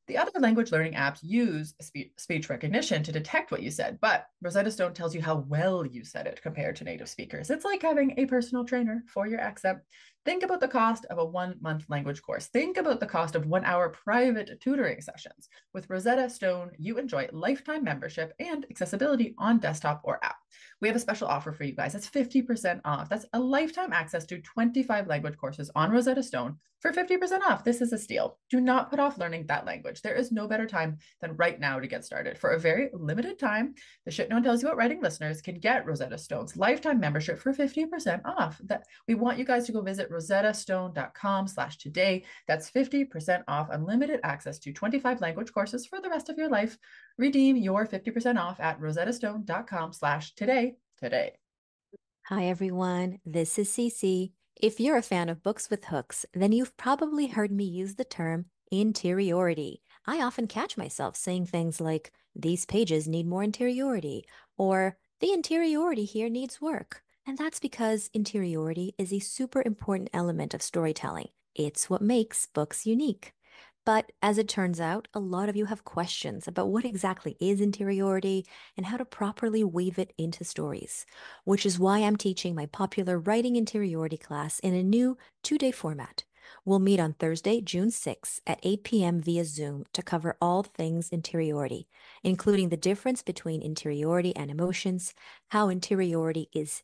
The other language learning apps use spe- speech recognition to detect what you said, but Rosetta Stone tells you how well you said it compared to native speakers. It's like having a personal trainer for your accent. Think about the cost of a one month language course. Think about the cost of one hour private tutoring sessions. With Rosetta Stone, you enjoy lifetime membership and accessibility on desktop or app. We have a special offer for you guys. That's 50% off. That's a lifetime access to 25 language courses on Rosetta Stone for 50% off. This is a steal. Do not put off learning that language. There is no better time than right now to get started. For a very limited time, the shit no one tells you about writing listeners can get Rosetta Stone's lifetime membership for 50% off. That we want you guys to go visit rosettastone.com slash today. That's 50% off unlimited access to 25 language courses for the rest of your life. Redeem your 50% off at rosettastone.com slash today today. Hi everyone, this is Cece. If you're a fan of books with hooks, then you've probably heard me use the term interiority. I often catch myself saying things like, these pages need more interiority, or the interiority here needs work. And that's because interiority is a super important element of storytelling. It's what makes books unique. But as it turns out, a lot of you have questions about what exactly is interiority and how to properly weave it into stories, which is why I'm teaching my popular writing interiority class in a new two day format. We'll meet on Thursday, June 6 at 8 p.m. via Zoom to cover all things interiority, including the difference between interiority and emotions, how interiority is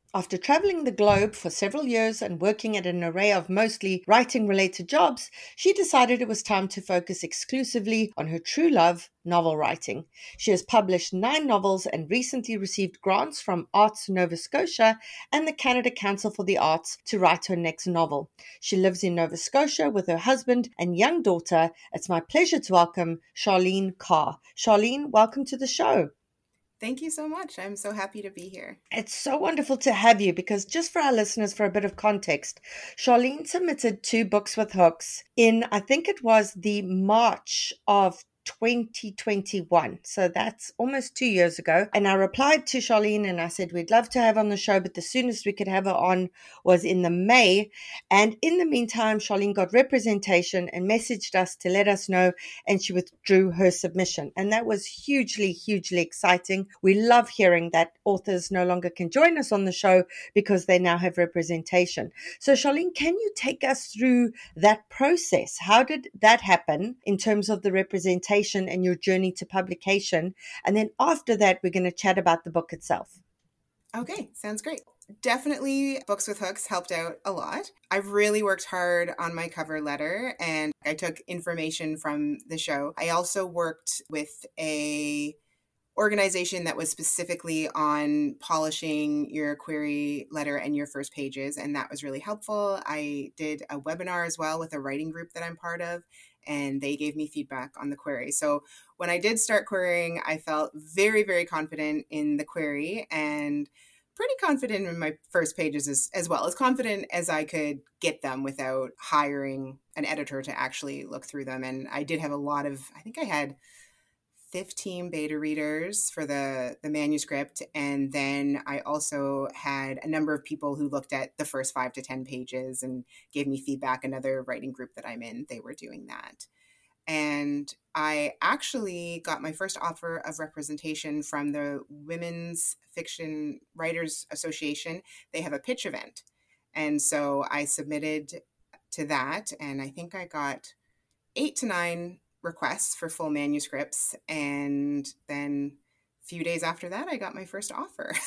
After traveling the globe for several years and working at an array of mostly writing related jobs, she decided it was time to focus exclusively on her true love, novel writing. She has published nine novels and recently received grants from Arts Nova Scotia and the Canada Council for the Arts to write her next novel. She lives in Nova Scotia with her husband and young daughter. It's my pleasure to welcome Charlene Carr. Charlene, welcome to the show. Thank you so much. I'm so happy to be here. It's so wonderful to have you because, just for our listeners, for a bit of context, Charlene submitted two books with hooks in, I think it was the March of 2021. So that's almost two years ago. And I replied to Charlene and I said, We'd love to have on the show, but the soonest we could have her on was in the May. And in the meantime, Charlene got representation and messaged us to let us know, and she withdrew her submission. And that was hugely, hugely exciting. We love hearing that authors no longer can join us on the show because they now have representation. So, Charlene, can you take us through that process? How did that happen in terms of the representation? And your journey to publication. And then after that, we're going to chat about the book itself. Okay, sounds great. Definitely Books with Hooks helped out a lot. I've really worked hard on my cover letter and I took information from the show. I also worked with a organization that was specifically on polishing your query letter and your first pages and that was really helpful. I did a webinar as well with a writing group that I'm part of and they gave me feedback on the query. So when I did start querying, I felt very, very confident in the query and pretty confident in my first pages as, as well, as confident as I could get them without hiring an editor to actually look through them. And I did have a lot of, I think I had 15 beta readers for the the manuscript and then i also had a number of people who looked at the first 5 to 10 pages and gave me feedback another writing group that i'm in they were doing that. And i actually got my first offer of representation from the women's fiction writers association. They have a pitch event. And so i submitted to that and i think i got 8 to 9 requests for full manuscripts. And then a few days after that, I got my first offer. (laughs)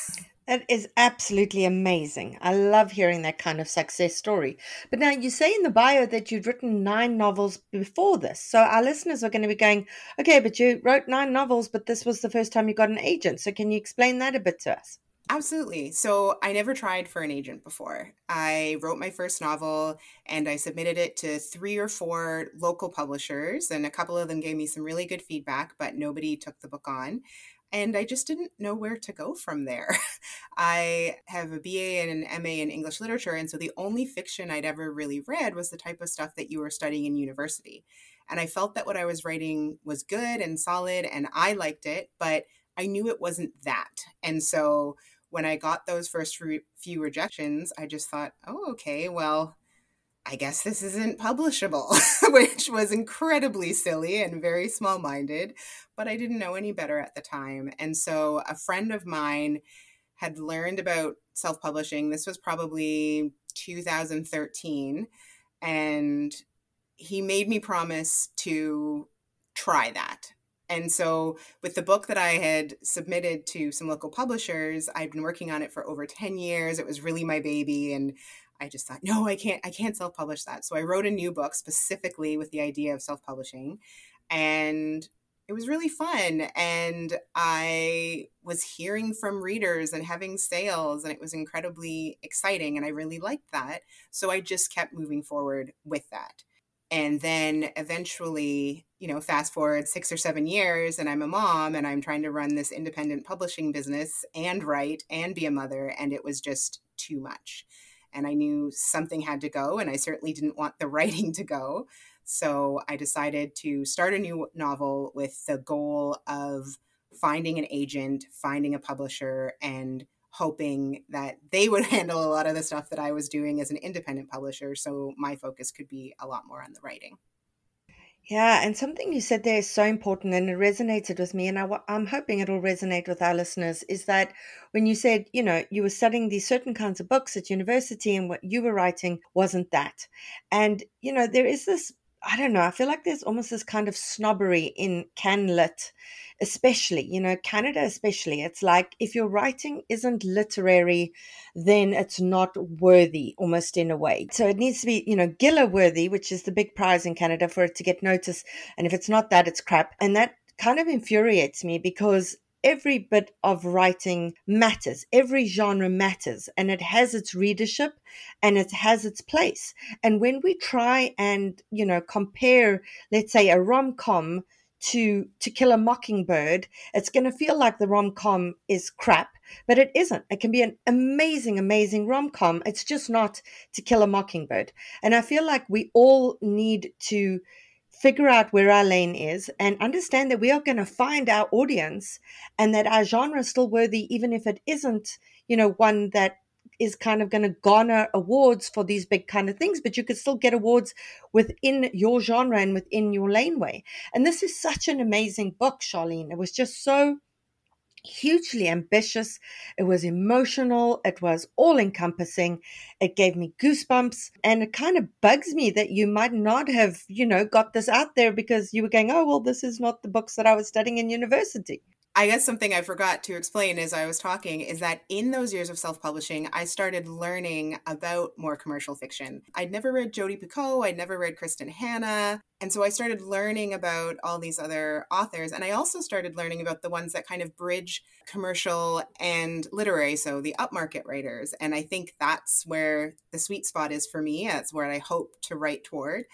That is absolutely amazing. I love hearing that kind of success story. But now you say in the bio that you'd written nine novels before this. So our listeners are going to be going, okay, but you wrote nine novels, but this was the first time you got an agent. So can you explain that a bit to us? Absolutely. So I never tried for an agent before. I wrote my first novel and I submitted it to three or four local publishers, and a couple of them gave me some really good feedback, but nobody took the book on. And I just didn't know where to go from there. (laughs) I have a BA and an MA in English literature, and so the only fiction I'd ever really read was the type of stuff that you were studying in university. And I felt that what I was writing was good and solid, and I liked it, but I knew it wasn't that. And so when I got those first few rejections, I just thought, oh, okay, well, I guess this isn't publishable, (laughs) which was incredibly silly and very small minded, but I didn't know any better at the time. And so a friend of mine had learned about self publishing. This was probably 2013. And he made me promise to try that and so, with the book that I had submitted to some local publishers, I'd been working on it for over 10 years. It was really my baby. And I just thought, no, I can't, I can't self publish that. So I wrote a new book specifically with the idea of self publishing. And it was really fun. And I was hearing from readers and having sales, and it was incredibly exciting. And I really liked that. So I just kept moving forward with that and then eventually you know fast forward six or seven years and i'm a mom and i'm trying to run this independent publishing business and write and be a mother and it was just too much. And i knew something had to go and i certainly didn't want the (laughs) writing to go. So i decided to start a new novel with the goal of finding an agent finding a publisher and hoping that they would (laughs) handle a lot of the stuff that I was doing as an independent publisher. So my focus could be a lot more on the writing. Yeah, and something you said there is so important and it resonated with me. And I, am hoping it'll resonate with our listeners is that when you said, you know, you were studying these certain kinds of books at university and what you were writing wasn't that. And, you know, there is this I don't know. I feel like there's almost this kind of snobbery in CanLit, especially, you know, Canada, especially. It's like if your writing isn't literary, then it's not worthy, almost in a way. So it needs to be, you know, Giller worthy, which is the big prize in Canada for it to get noticed. And if it's not that, it's crap. And that kind of infuriates me because every bit of writing matters. Every genre matters and it has its readership and it has its place. And when we try and, you know, compare, let's say, a rom com to To Kill a Mockingbird, it's going to feel like the rom com is crap, but it isn't. It can be an amazing, amazing rom com. It's just not To Kill a Mockingbird. And I feel like we all need to figure out where our lane is and understand that we are going to find our audience and that our genre is still worthy, even if it isn't, you know, one that is kind of going to garner awards for these big kind of things, but you could still get awards within your genre and within your laneway. And this is such an amazing book, Charlene. It was just so hugely ambitious. It was emotional. It was all encompassing. It gave me goosebumps. And it kind of bugs me that you might not have, you know, got this out there because you were going, oh, well, this is not the books that I was studying in university. I guess something I forgot to explain as I was talking is that in those years of self publishing, I started learning about more commercial fiction. I'd never read Jodi Picoult, I'd never read Kristin Hannah. And so I started learning about all these other authors. And I also started learning about the ones that kind of bridge commercial and literary, so the upmarket writers. And I think that's where the sweet spot is for me. That's where I hope to write toward.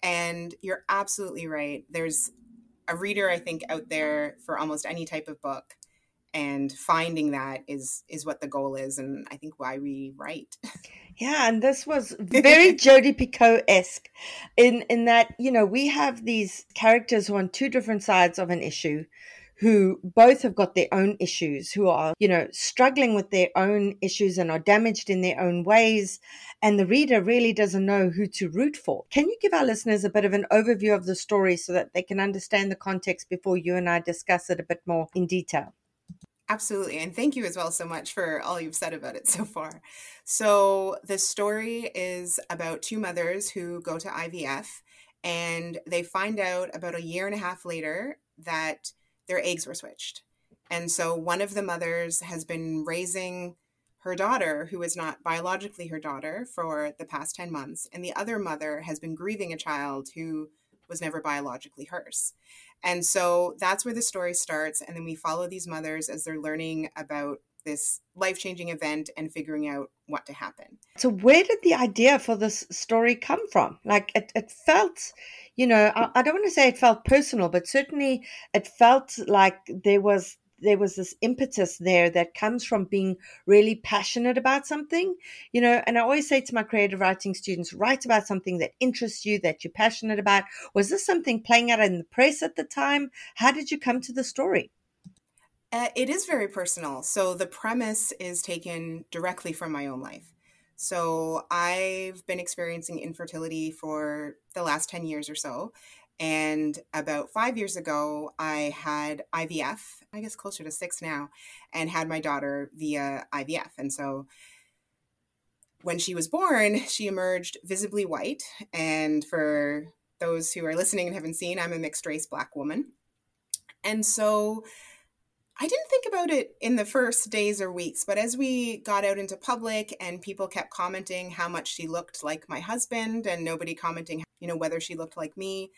And you're absolutely right. There's a reader i think out there for almost any type of book and finding that is is what the goal is and i think why we write. (laughs) Yeah and this was very jodi picoult-esque in in that you know we have these characters who are on two different sides of an issue who both have got their own issues, who are, you know, struggling with their own issues and are damaged in their own ways. And the reader really doesn't know who to root for. Can you give our listeners a bit of an overview of the story so that they can understand the context before you and I discuss it a bit more in detail? Absolutely. And thank you as well so much for all you've said about it so far. So, the story is about two mothers who go to IVF and they find out about a year and a half later that their eggs were switched. And so one of the mothers has been raising her daughter, who is not biologically her daughter, for the past 10 months. And the other mother has been grieving a child who was never biologically hers. And so that's where the story starts. And then we follow these mothers as they're learning about this life changing event and figuring out what to happen. So, where did the idea for this story come from? Like, it, it felt you know, I, I don't want to say it felt personal, but certainly it felt like there was there was this impetus there that comes from being really passionate about something, you know. And I always say to my creative writing students, write about something that interests you, that you're passionate about. Was this something playing out in the press at the time? How did you come to the story? Uh, it is very personal. So the premise is taken directly from my own life. So I've been experiencing infertility for the last 10 years or so. And about five years ago, I had IVF, I guess closer to six now, and had my daughter via IVF. And so when she was born, she emerged visibly white. And for those who are listening and haven't seen, I'm a mixed race black woman. And so I didn't think about it in the first days or weeks, but as we got out into public and people kept commenting how much she looked like my husband and nobody commenting, you know, whether she looked like me,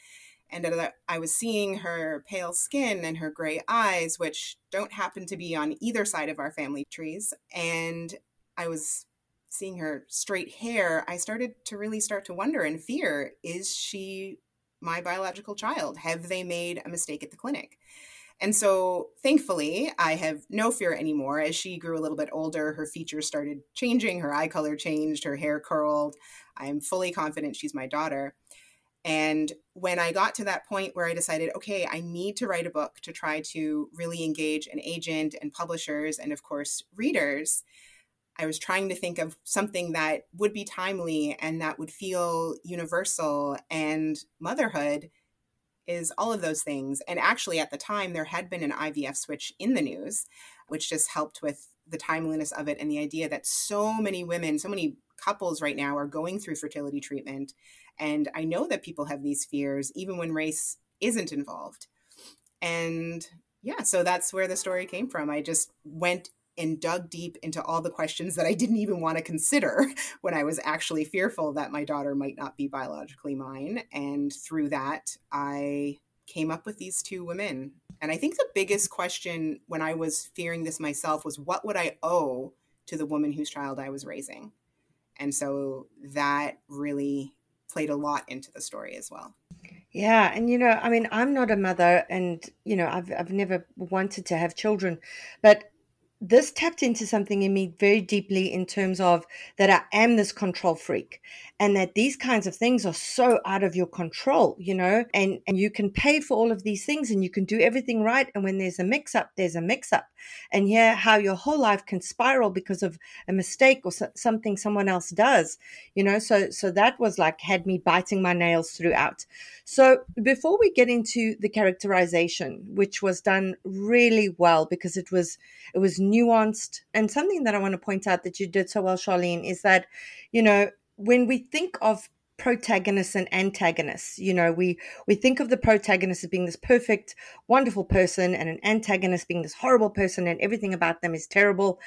and I was seeing her pale skin and her gray eyes, which don't happen to be on either side of our family trees, and I was seeing her straight hair, I started to really start to wonder and fear is she my biological child? Have they made a mistake at the clinic? And so thankfully, I have no fear anymore. As she grew a little bit older, her features started changing, her eye color changed, her hair curled. I'm fully confident she's my daughter. And when I got to that point where I decided, okay, I need to write a book to try to really engage an agent and publishers and, of course, readers, I was trying to think of something that would be timely and that would feel universal and motherhood is all of those things. And actually, at the time, there had been an IVF switch in the news, which just helped with the timeliness of it and the idea that so many women, so many couples right now are going through fertility treatment. And I know that people have these fears, even when race isn't involved. And yeah, so that's where the story came from. I just went and dug deep into all the questions that I didn't even want to consider (laughs) when I was actually fearful that my daughter might not be biologically mine. And through that, I came up with these two women. And I think the biggest question when I was fearing this myself was what would I owe to the woman whose child I was raising? And so that really played a lot into the story as well. Yeah, and you know, I mean, I'm not a mother, and you know, I've I've never wanted to have children, but this tapped into something in me very deeply in terms of that I am this control freak and that these kinds of things are so out of your control, you know, and, and you can pay for all of these things and you can do everything right. And when there's a mix up, there's a mix up. And yeah, how your whole life can spiral because of a mistake or so, something someone else does, you know, so, so that was like had me biting my nails throughout. So before we get into the characterization, which was done really well because it was, it was nuanced. And something that I want to point out that you did so well, Charlene, is that, you know, when we think of protagonists and antagonists you know we we think of the protagonist as being this perfect wonderful person and an antagonist being this horrible person and everything about them is terrible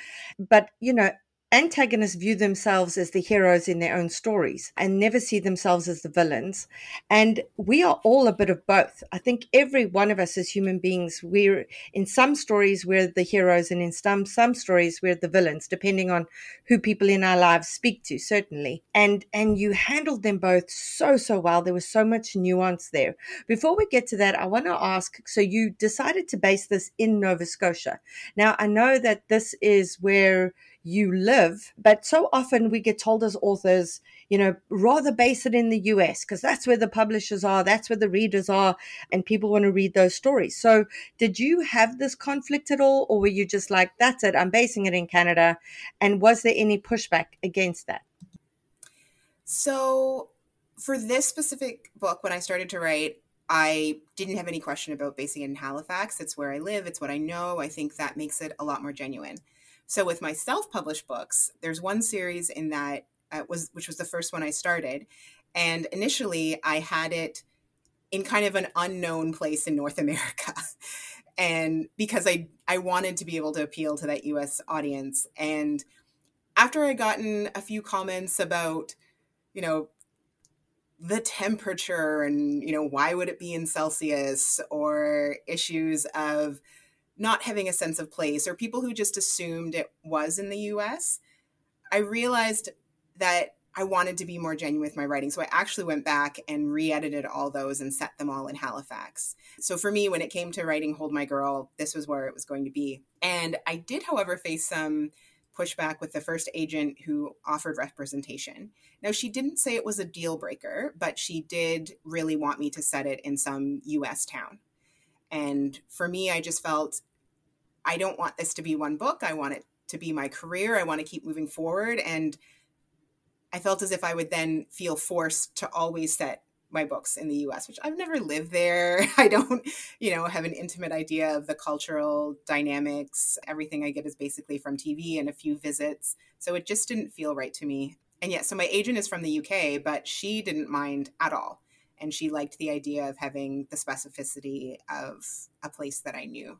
but you know antagonists view themselves as the heroes in their own stories and never see themselves as the villains. And we are all a bit of both. I think every one of us as human beings, we're in some stories, we're the heroes, and in some, some stories, we're the villains, depending on who people in our lives speak to, certainly. And, and you handled them both so, so well. There was so much nuance there. Before we get to that, I want to ask so you decided to base this in Nova Scotia. Now, I know that this is where you live. But so often we get told as authors, you know, rather base it in the US because that's where the publishers are, that's where the readers are, and people want to read those stories. So, did you have this conflict at all, or were you just like, that's it, I'm basing it in Canada? And was there any pushback against that? So, for this specific book, when I started to write, I didn't have any question about basing it in Halifax. It's where I live, it's what I know. I think that makes it a lot more genuine. So with my self-published books, there's one series in that uh, was which was the first one I started, and initially I had it in kind of an unknown place in North (laughs) America. and because I I wanted to be able to appeal to that US audience and after I gotten a few comments about you know the temperature and you know why would it be in Celsius or issues of not having a sense of place or people who just assumed it was in the US, I realized that I wanted to be more genuine with my writing. So I actually went back and re edited all those and set them all in Halifax. So for me, when it came to writing Hold My Girl, this was where it was going to be. And I did, however, face some pushback with the first agent who offered representation. Now, she didn't say it was a deal breaker, but she did really want me to set it in some US town. And for me, I just felt I don't want this to be one book. I want it to be my career. I want to keep moving forward. And I felt as if I would then feel forced to always set my books in the US, which I've never lived there. (laughs) I don't, you know, have an intimate idea of the cultural dynamics. Everything I get is basically from TV and a few visits. So it just didn't feel right to me. And yet, so my agent is from the UK, but she didn't mind at all. And she liked the idea of having the specificity of a place that I knew.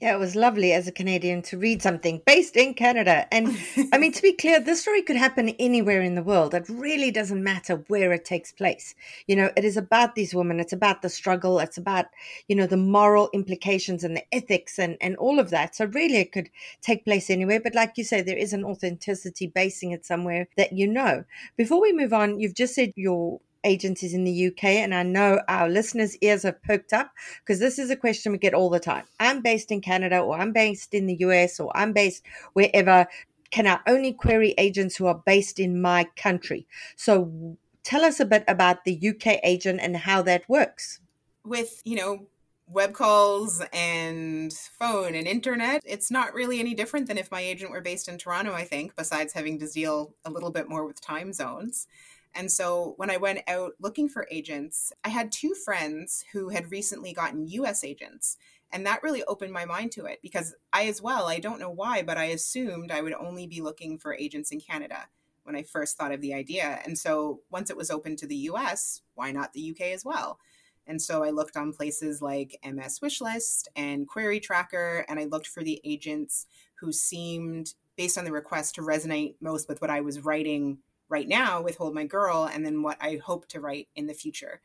Yeah, it was lovely as a Canadian to read something based in Canada. And I mean, to be clear, this story could happen anywhere in the world. It really doesn't matter where it takes place. You know, it is about these women. It's about the struggle. It's about, you know, the moral implications and the ethics and, and all of that. So really it could take place anywhere. But like you say, there is an authenticity basing it somewhere that you know. Before we move on, you've just said your agencies in the UK, and I know our listeners' ears have perked up because this is a question we get all the time. I'm based in Canada, or I'm based in the US, or I'm based wherever. Can I only query agents who are based in my country? So tell us a bit about the UK agent and how that works. With, you know, web calls and phone and internet, it's not really any different than if my agent were based in Toronto, I think, besides having to deal a little bit more with time zones. And so when I went out looking for agents, I had two friends who had recently gotten US agents. And that really opened my mind to it because I, as well, I don't know why, but I assumed I would only be looking for agents in Canada when I first thought of the idea. And so once it was open to the US, why not the UK as well? And so I looked on places like MS Wishlist and Query Tracker, and I looked for the agents who seemed, based on the request, to resonate most with what I was writing right now with Hold My Girl and then what I hope to write in the future.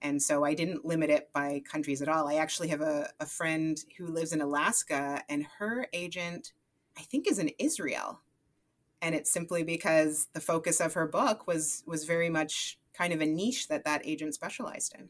And so I didn't limit it by countries at all. I actually have a, a friend who lives in Alaska and her agent, I think, is in Israel. And it's simply because the focus of her book was was very much kind of a niche that that agent specialized in.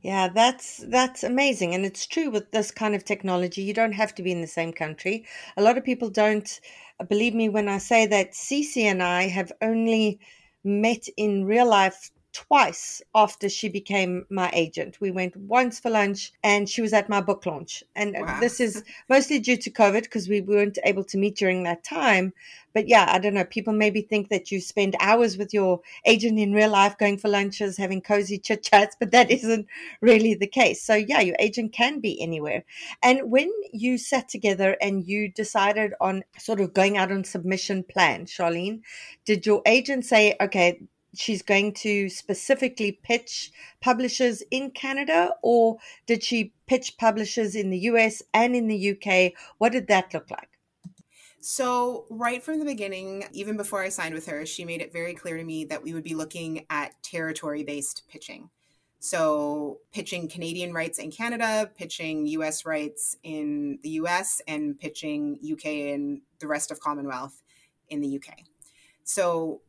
Yeah, that's that's amazing, and it's true with this kind of technology. You don't have to be in the same country. A lot of people don't uh, believe me when I say that Cece and I have only met in real life twice after she became my agent. We went once for lunch and she was at my book launch. And wow. this is (laughs) mostly due to COVID because we weren't able to meet during that time. But yeah, I don't know. People maybe think that you spend hours with your agent in real life, going for lunches, having cozy chit chats, but that isn't really the case. So yeah, your agent can be anywhere. And when you sat together and you decided on sort of going out on submission plan, Charlene, did your agent say, okay, she's going to specifically pitch publishers in Canada, or did she pitch publishers in the US and in the UK? What did that look like? So, right from the beginning, even before I signed with her, she made it very clear to me that we would be looking at territory based pitching. So, pitching Canadian rights in Canada, pitching US rights in the US, and pitching UK and the rest of Commonwealth in the UK. So,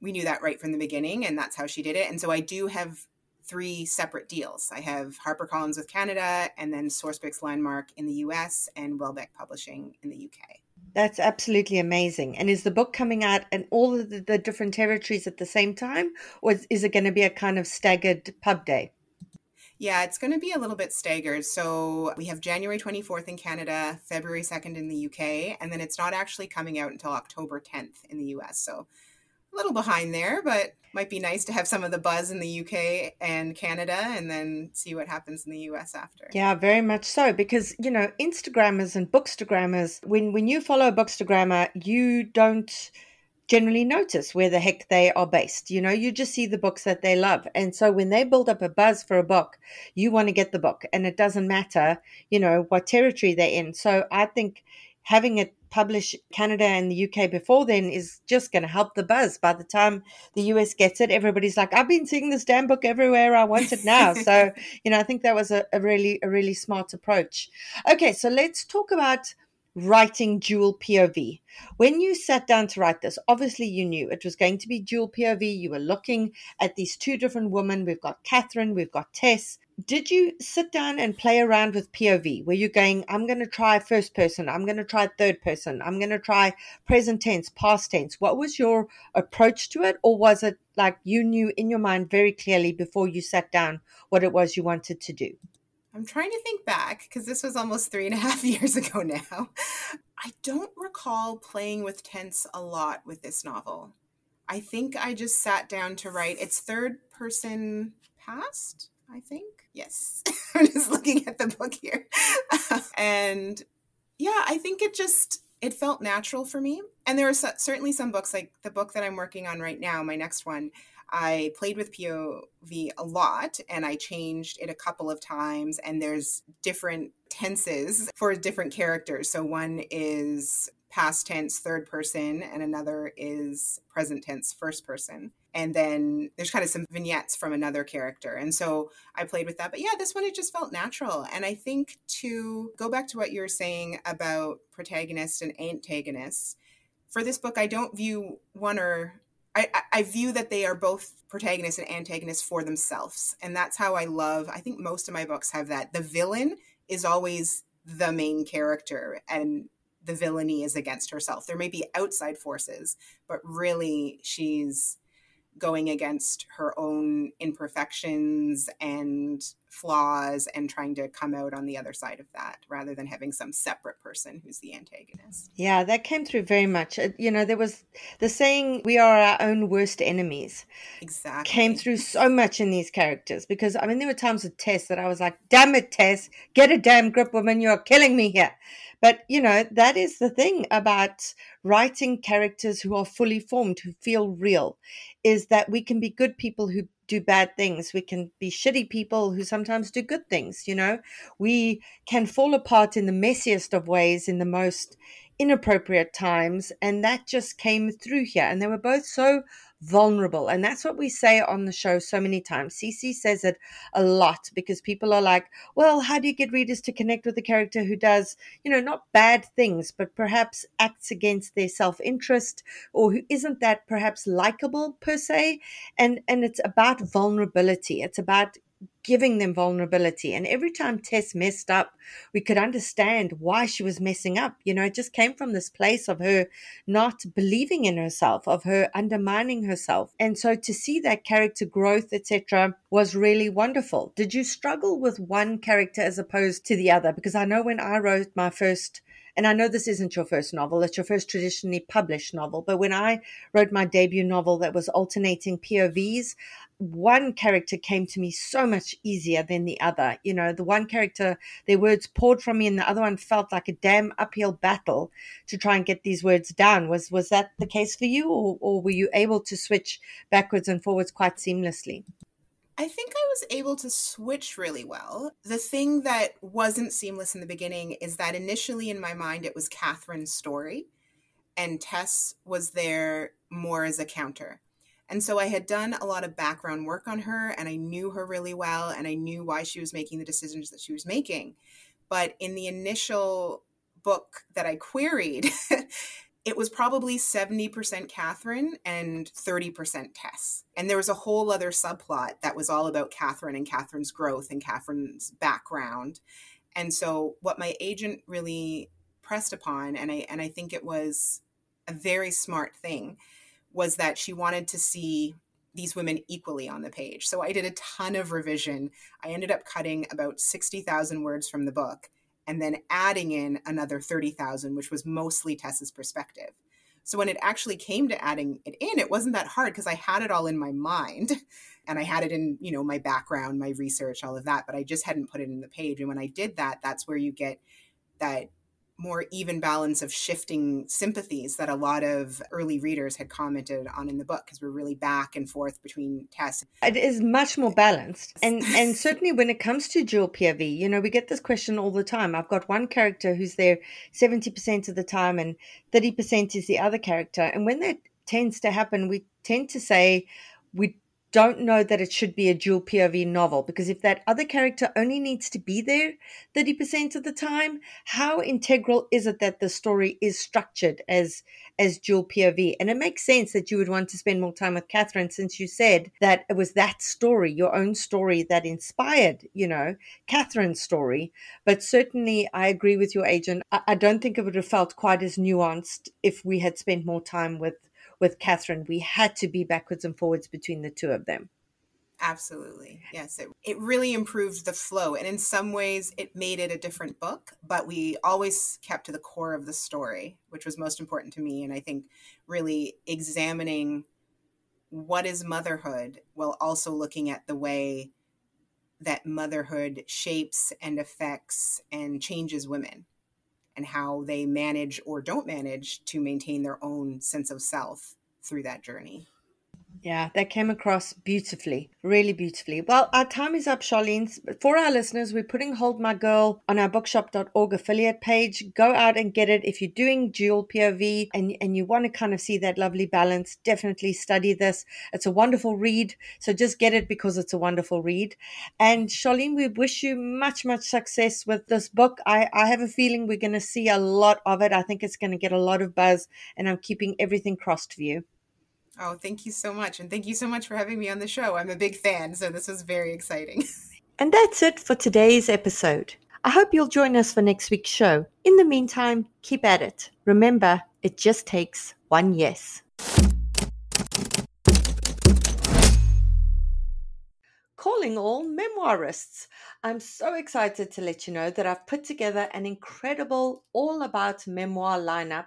we knew that right from the beginning, and that's how she did it. And so I do have three separate deals. I have HarperCollins with Canada, and then SourceBooks Landmark in the US, and Welbeck Publishing in the UK. That's absolutely amazing. And is the book coming out in all of the, the different territories at the same time, or is, is it going to be a kind of staggered pub day? Yeah, it's going to be a little bit staggered. So we have January 24th in Canada, February 2nd in the UK, and then it's not actually coming out until October 10th in the US. So little behind there, but might be nice to have some of the buzz in the UK and Canada and then see what happens in the US after. Yeah, very much so because you know, Instagrammers and bookstagrammers when when you follow a bookstagrammer, you don't generally notice where the heck they are based. You know, you just see the books that they love. And so when they build up a buzz for a book, you want to get the book and it doesn't matter, you know, what territory they're in. So I think having it publish Canada and the UK before then is just going to help the buzz. By the time the US gets it, everybody's like, I've been seeing this damn book everywhere. I want it now. (laughs) so, you know, I think that was a, a really, a really smart approach. Okay. So let's talk about writing dual POV. When you sat down to write this, obviously you knew it was going to be dual POV. You were looking at these two different women. We've got Catherine, we've got Tess. Did you sit down and play around with POV? Were you going, I'm going to try first person, I'm going to try third person, I'm going to try present tense, past tense? What was your approach to it? Or was it like you knew in your mind very clearly before you sat down what it was you wanted to do? I'm trying to think back because this was almost three and a half (laughs) years ago now. I don't recall playing with tense a lot with this novel. I think I just sat down to write. It's third person past, I think. Yes. (laughs) I'm just looking at the book here. (laughs) and yeah, I think it just it felt natural for me. And there are certainly some books like the book that I'm working on right now, my next one. I played with POV a lot and I changed it a couple of times. And there's different tenses for different characters. So one is past tense, third person, and another is present tense, first person. And then there's kind of some vignettes from another character. And so I played with that. But yeah, this one, it just felt natural. And I think to go back to what you were saying about protagonists and antagonists, for this book, I don't view one or I, I view that they are both protagonists and antagonists for themselves. And that's how I love, I think most of my books have that. The villain is always the main character and the villainy is against herself. There may be outside forces, but really she's going against her own imperfections and flaws and trying to come out on the other side of that rather than having some separate person who's the antagonist. Yeah, that came through very much. Uh, you know, there was the saying, we are our own worst enemies. Exactly. Came through so much in these characters because, I mean, there were times with Tess that I was like, damn it, Tess, get a damn grip, woman, you're killing me here. But, you know, that is the thing about writing characters who are fully formed, who feel real, is that we can be good people who do bad things. We can be shitty people who sometimes do good things, you know. We can fall apart in the messiest of ways, in the most inappropriate times. And that just came through here. And they were both so vulnerable. And that's what we say on the show so many times. Cece says it a lot because people are like, well, how do you get readers to connect with a character who does, you know, not bad things, but perhaps acts against their self interest or who isn't that perhaps likable per se? And, and it's about vulnerability. It's about giving them vulnerability. And every time Tess messed up, we could understand why she was messing up. You know, it just came from this place of her not believing in herself, of her undermining herself. And so to see that character growth, etc., was really wonderful. Did you struggle with one character as opposed to the other? Because I know when I wrote my first and I know this isn't your first novel, it's your first traditionally published novel, but when I wrote my debut novel that was alternating POVs, one character came to me so much easier than the other. You know, the one character, their words poured from me, and the other one felt like a damn uphill battle to try and get these words down. Was was that the case for you, or, or were you able to switch backwards and forwards quite seamlessly? I think I was able to switch really well. The thing that wasn't seamless in the beginning is that initially in my mind it was Catherine's story, and Tess was there more as a counter. And so I had done a lot of background work on her and I knew her really well and I knew why she was making the decisions that she was making. But in the initial book that I queried, (laughs) it was probably 70% Catherine and 30% Tess. And there was a whole other subplot that was all about Catherine and Catherine's growth and Catherine's background. And so what my agent really pressed upon, and I and I think it was a very smart thing, was that she wanted to see these women equally on the page. So I did a ton of revision. I ended up cutting about 60,000 words from the book and then adding in another 30,000, which was mostly Tess's perspective. So when it actually came to adding it in, it wasn't that hard because I had it all in my mind and I had it in, you know, my background, my research, all of that, but I just hadn't put it in the page. And when I did that, that's where you get that more even balance of shifting sympathies that a lot of early readers had commented on in the book because we're really back and forth between Tess. It is much more balanced. And (laughs) and certainly when it comes to dual POV, you know, we get this question all the time. I've got one character who's there 70% of the time and 30% is the other character. And when that tends to happen, we tend to say we don't know that it should be a dual POV novel because if that other character only needs to be there 30% of the time, how integral is it that the story is structured as as dual POV? And it makes sense that you would want to spend more time with Catherine since you said that it was that story, your own story that inspired, you know, Catherine's story. But certainly I agree with your agent. I, I don't think it would have felt quite as nuanced if we had spent more time with with Catherine, we had to be backwards and forwards between the two of them. Absolutely. Yes. It, it really improved the flow. And in some ways, it made it a different book, but we always kept to the core of the story, which was most important to me. And I think really examining what is motherhood while also looking at the way that motherhood shapes and affects and changes women and how they manage or don't manage to maintain their own sense of self through that journey. Yeah, that came across beautifully, really beautifully. Well, our time is up, Charlene. For our listeners, we're putting Hold My Girl on our bookshop.org affiliate page. Go out and get it. If you're doing dual POV and, and you want to kind of see that lovely balance, definitely study this. It's a wonderful read. So just get it because it's a wonderful read. And Charlene, we wish you much, much success with this book. I, I have a feeling we're going to see a lot of it. I think it's going to get a lot of buzz, and I'm keeping everything crossed for you. Oh, thank you so much. And thank you so much for having me on the show. I'm a big fan, so this was very exciting. (laughs) and that's it for today's episode. I hope you'll join us for next week's show. In the meantime, keep at it. Remember, it just takes one yes. Calling all memoirists. I'm so excited to let you know that I've put together an incredible all about memoir lineup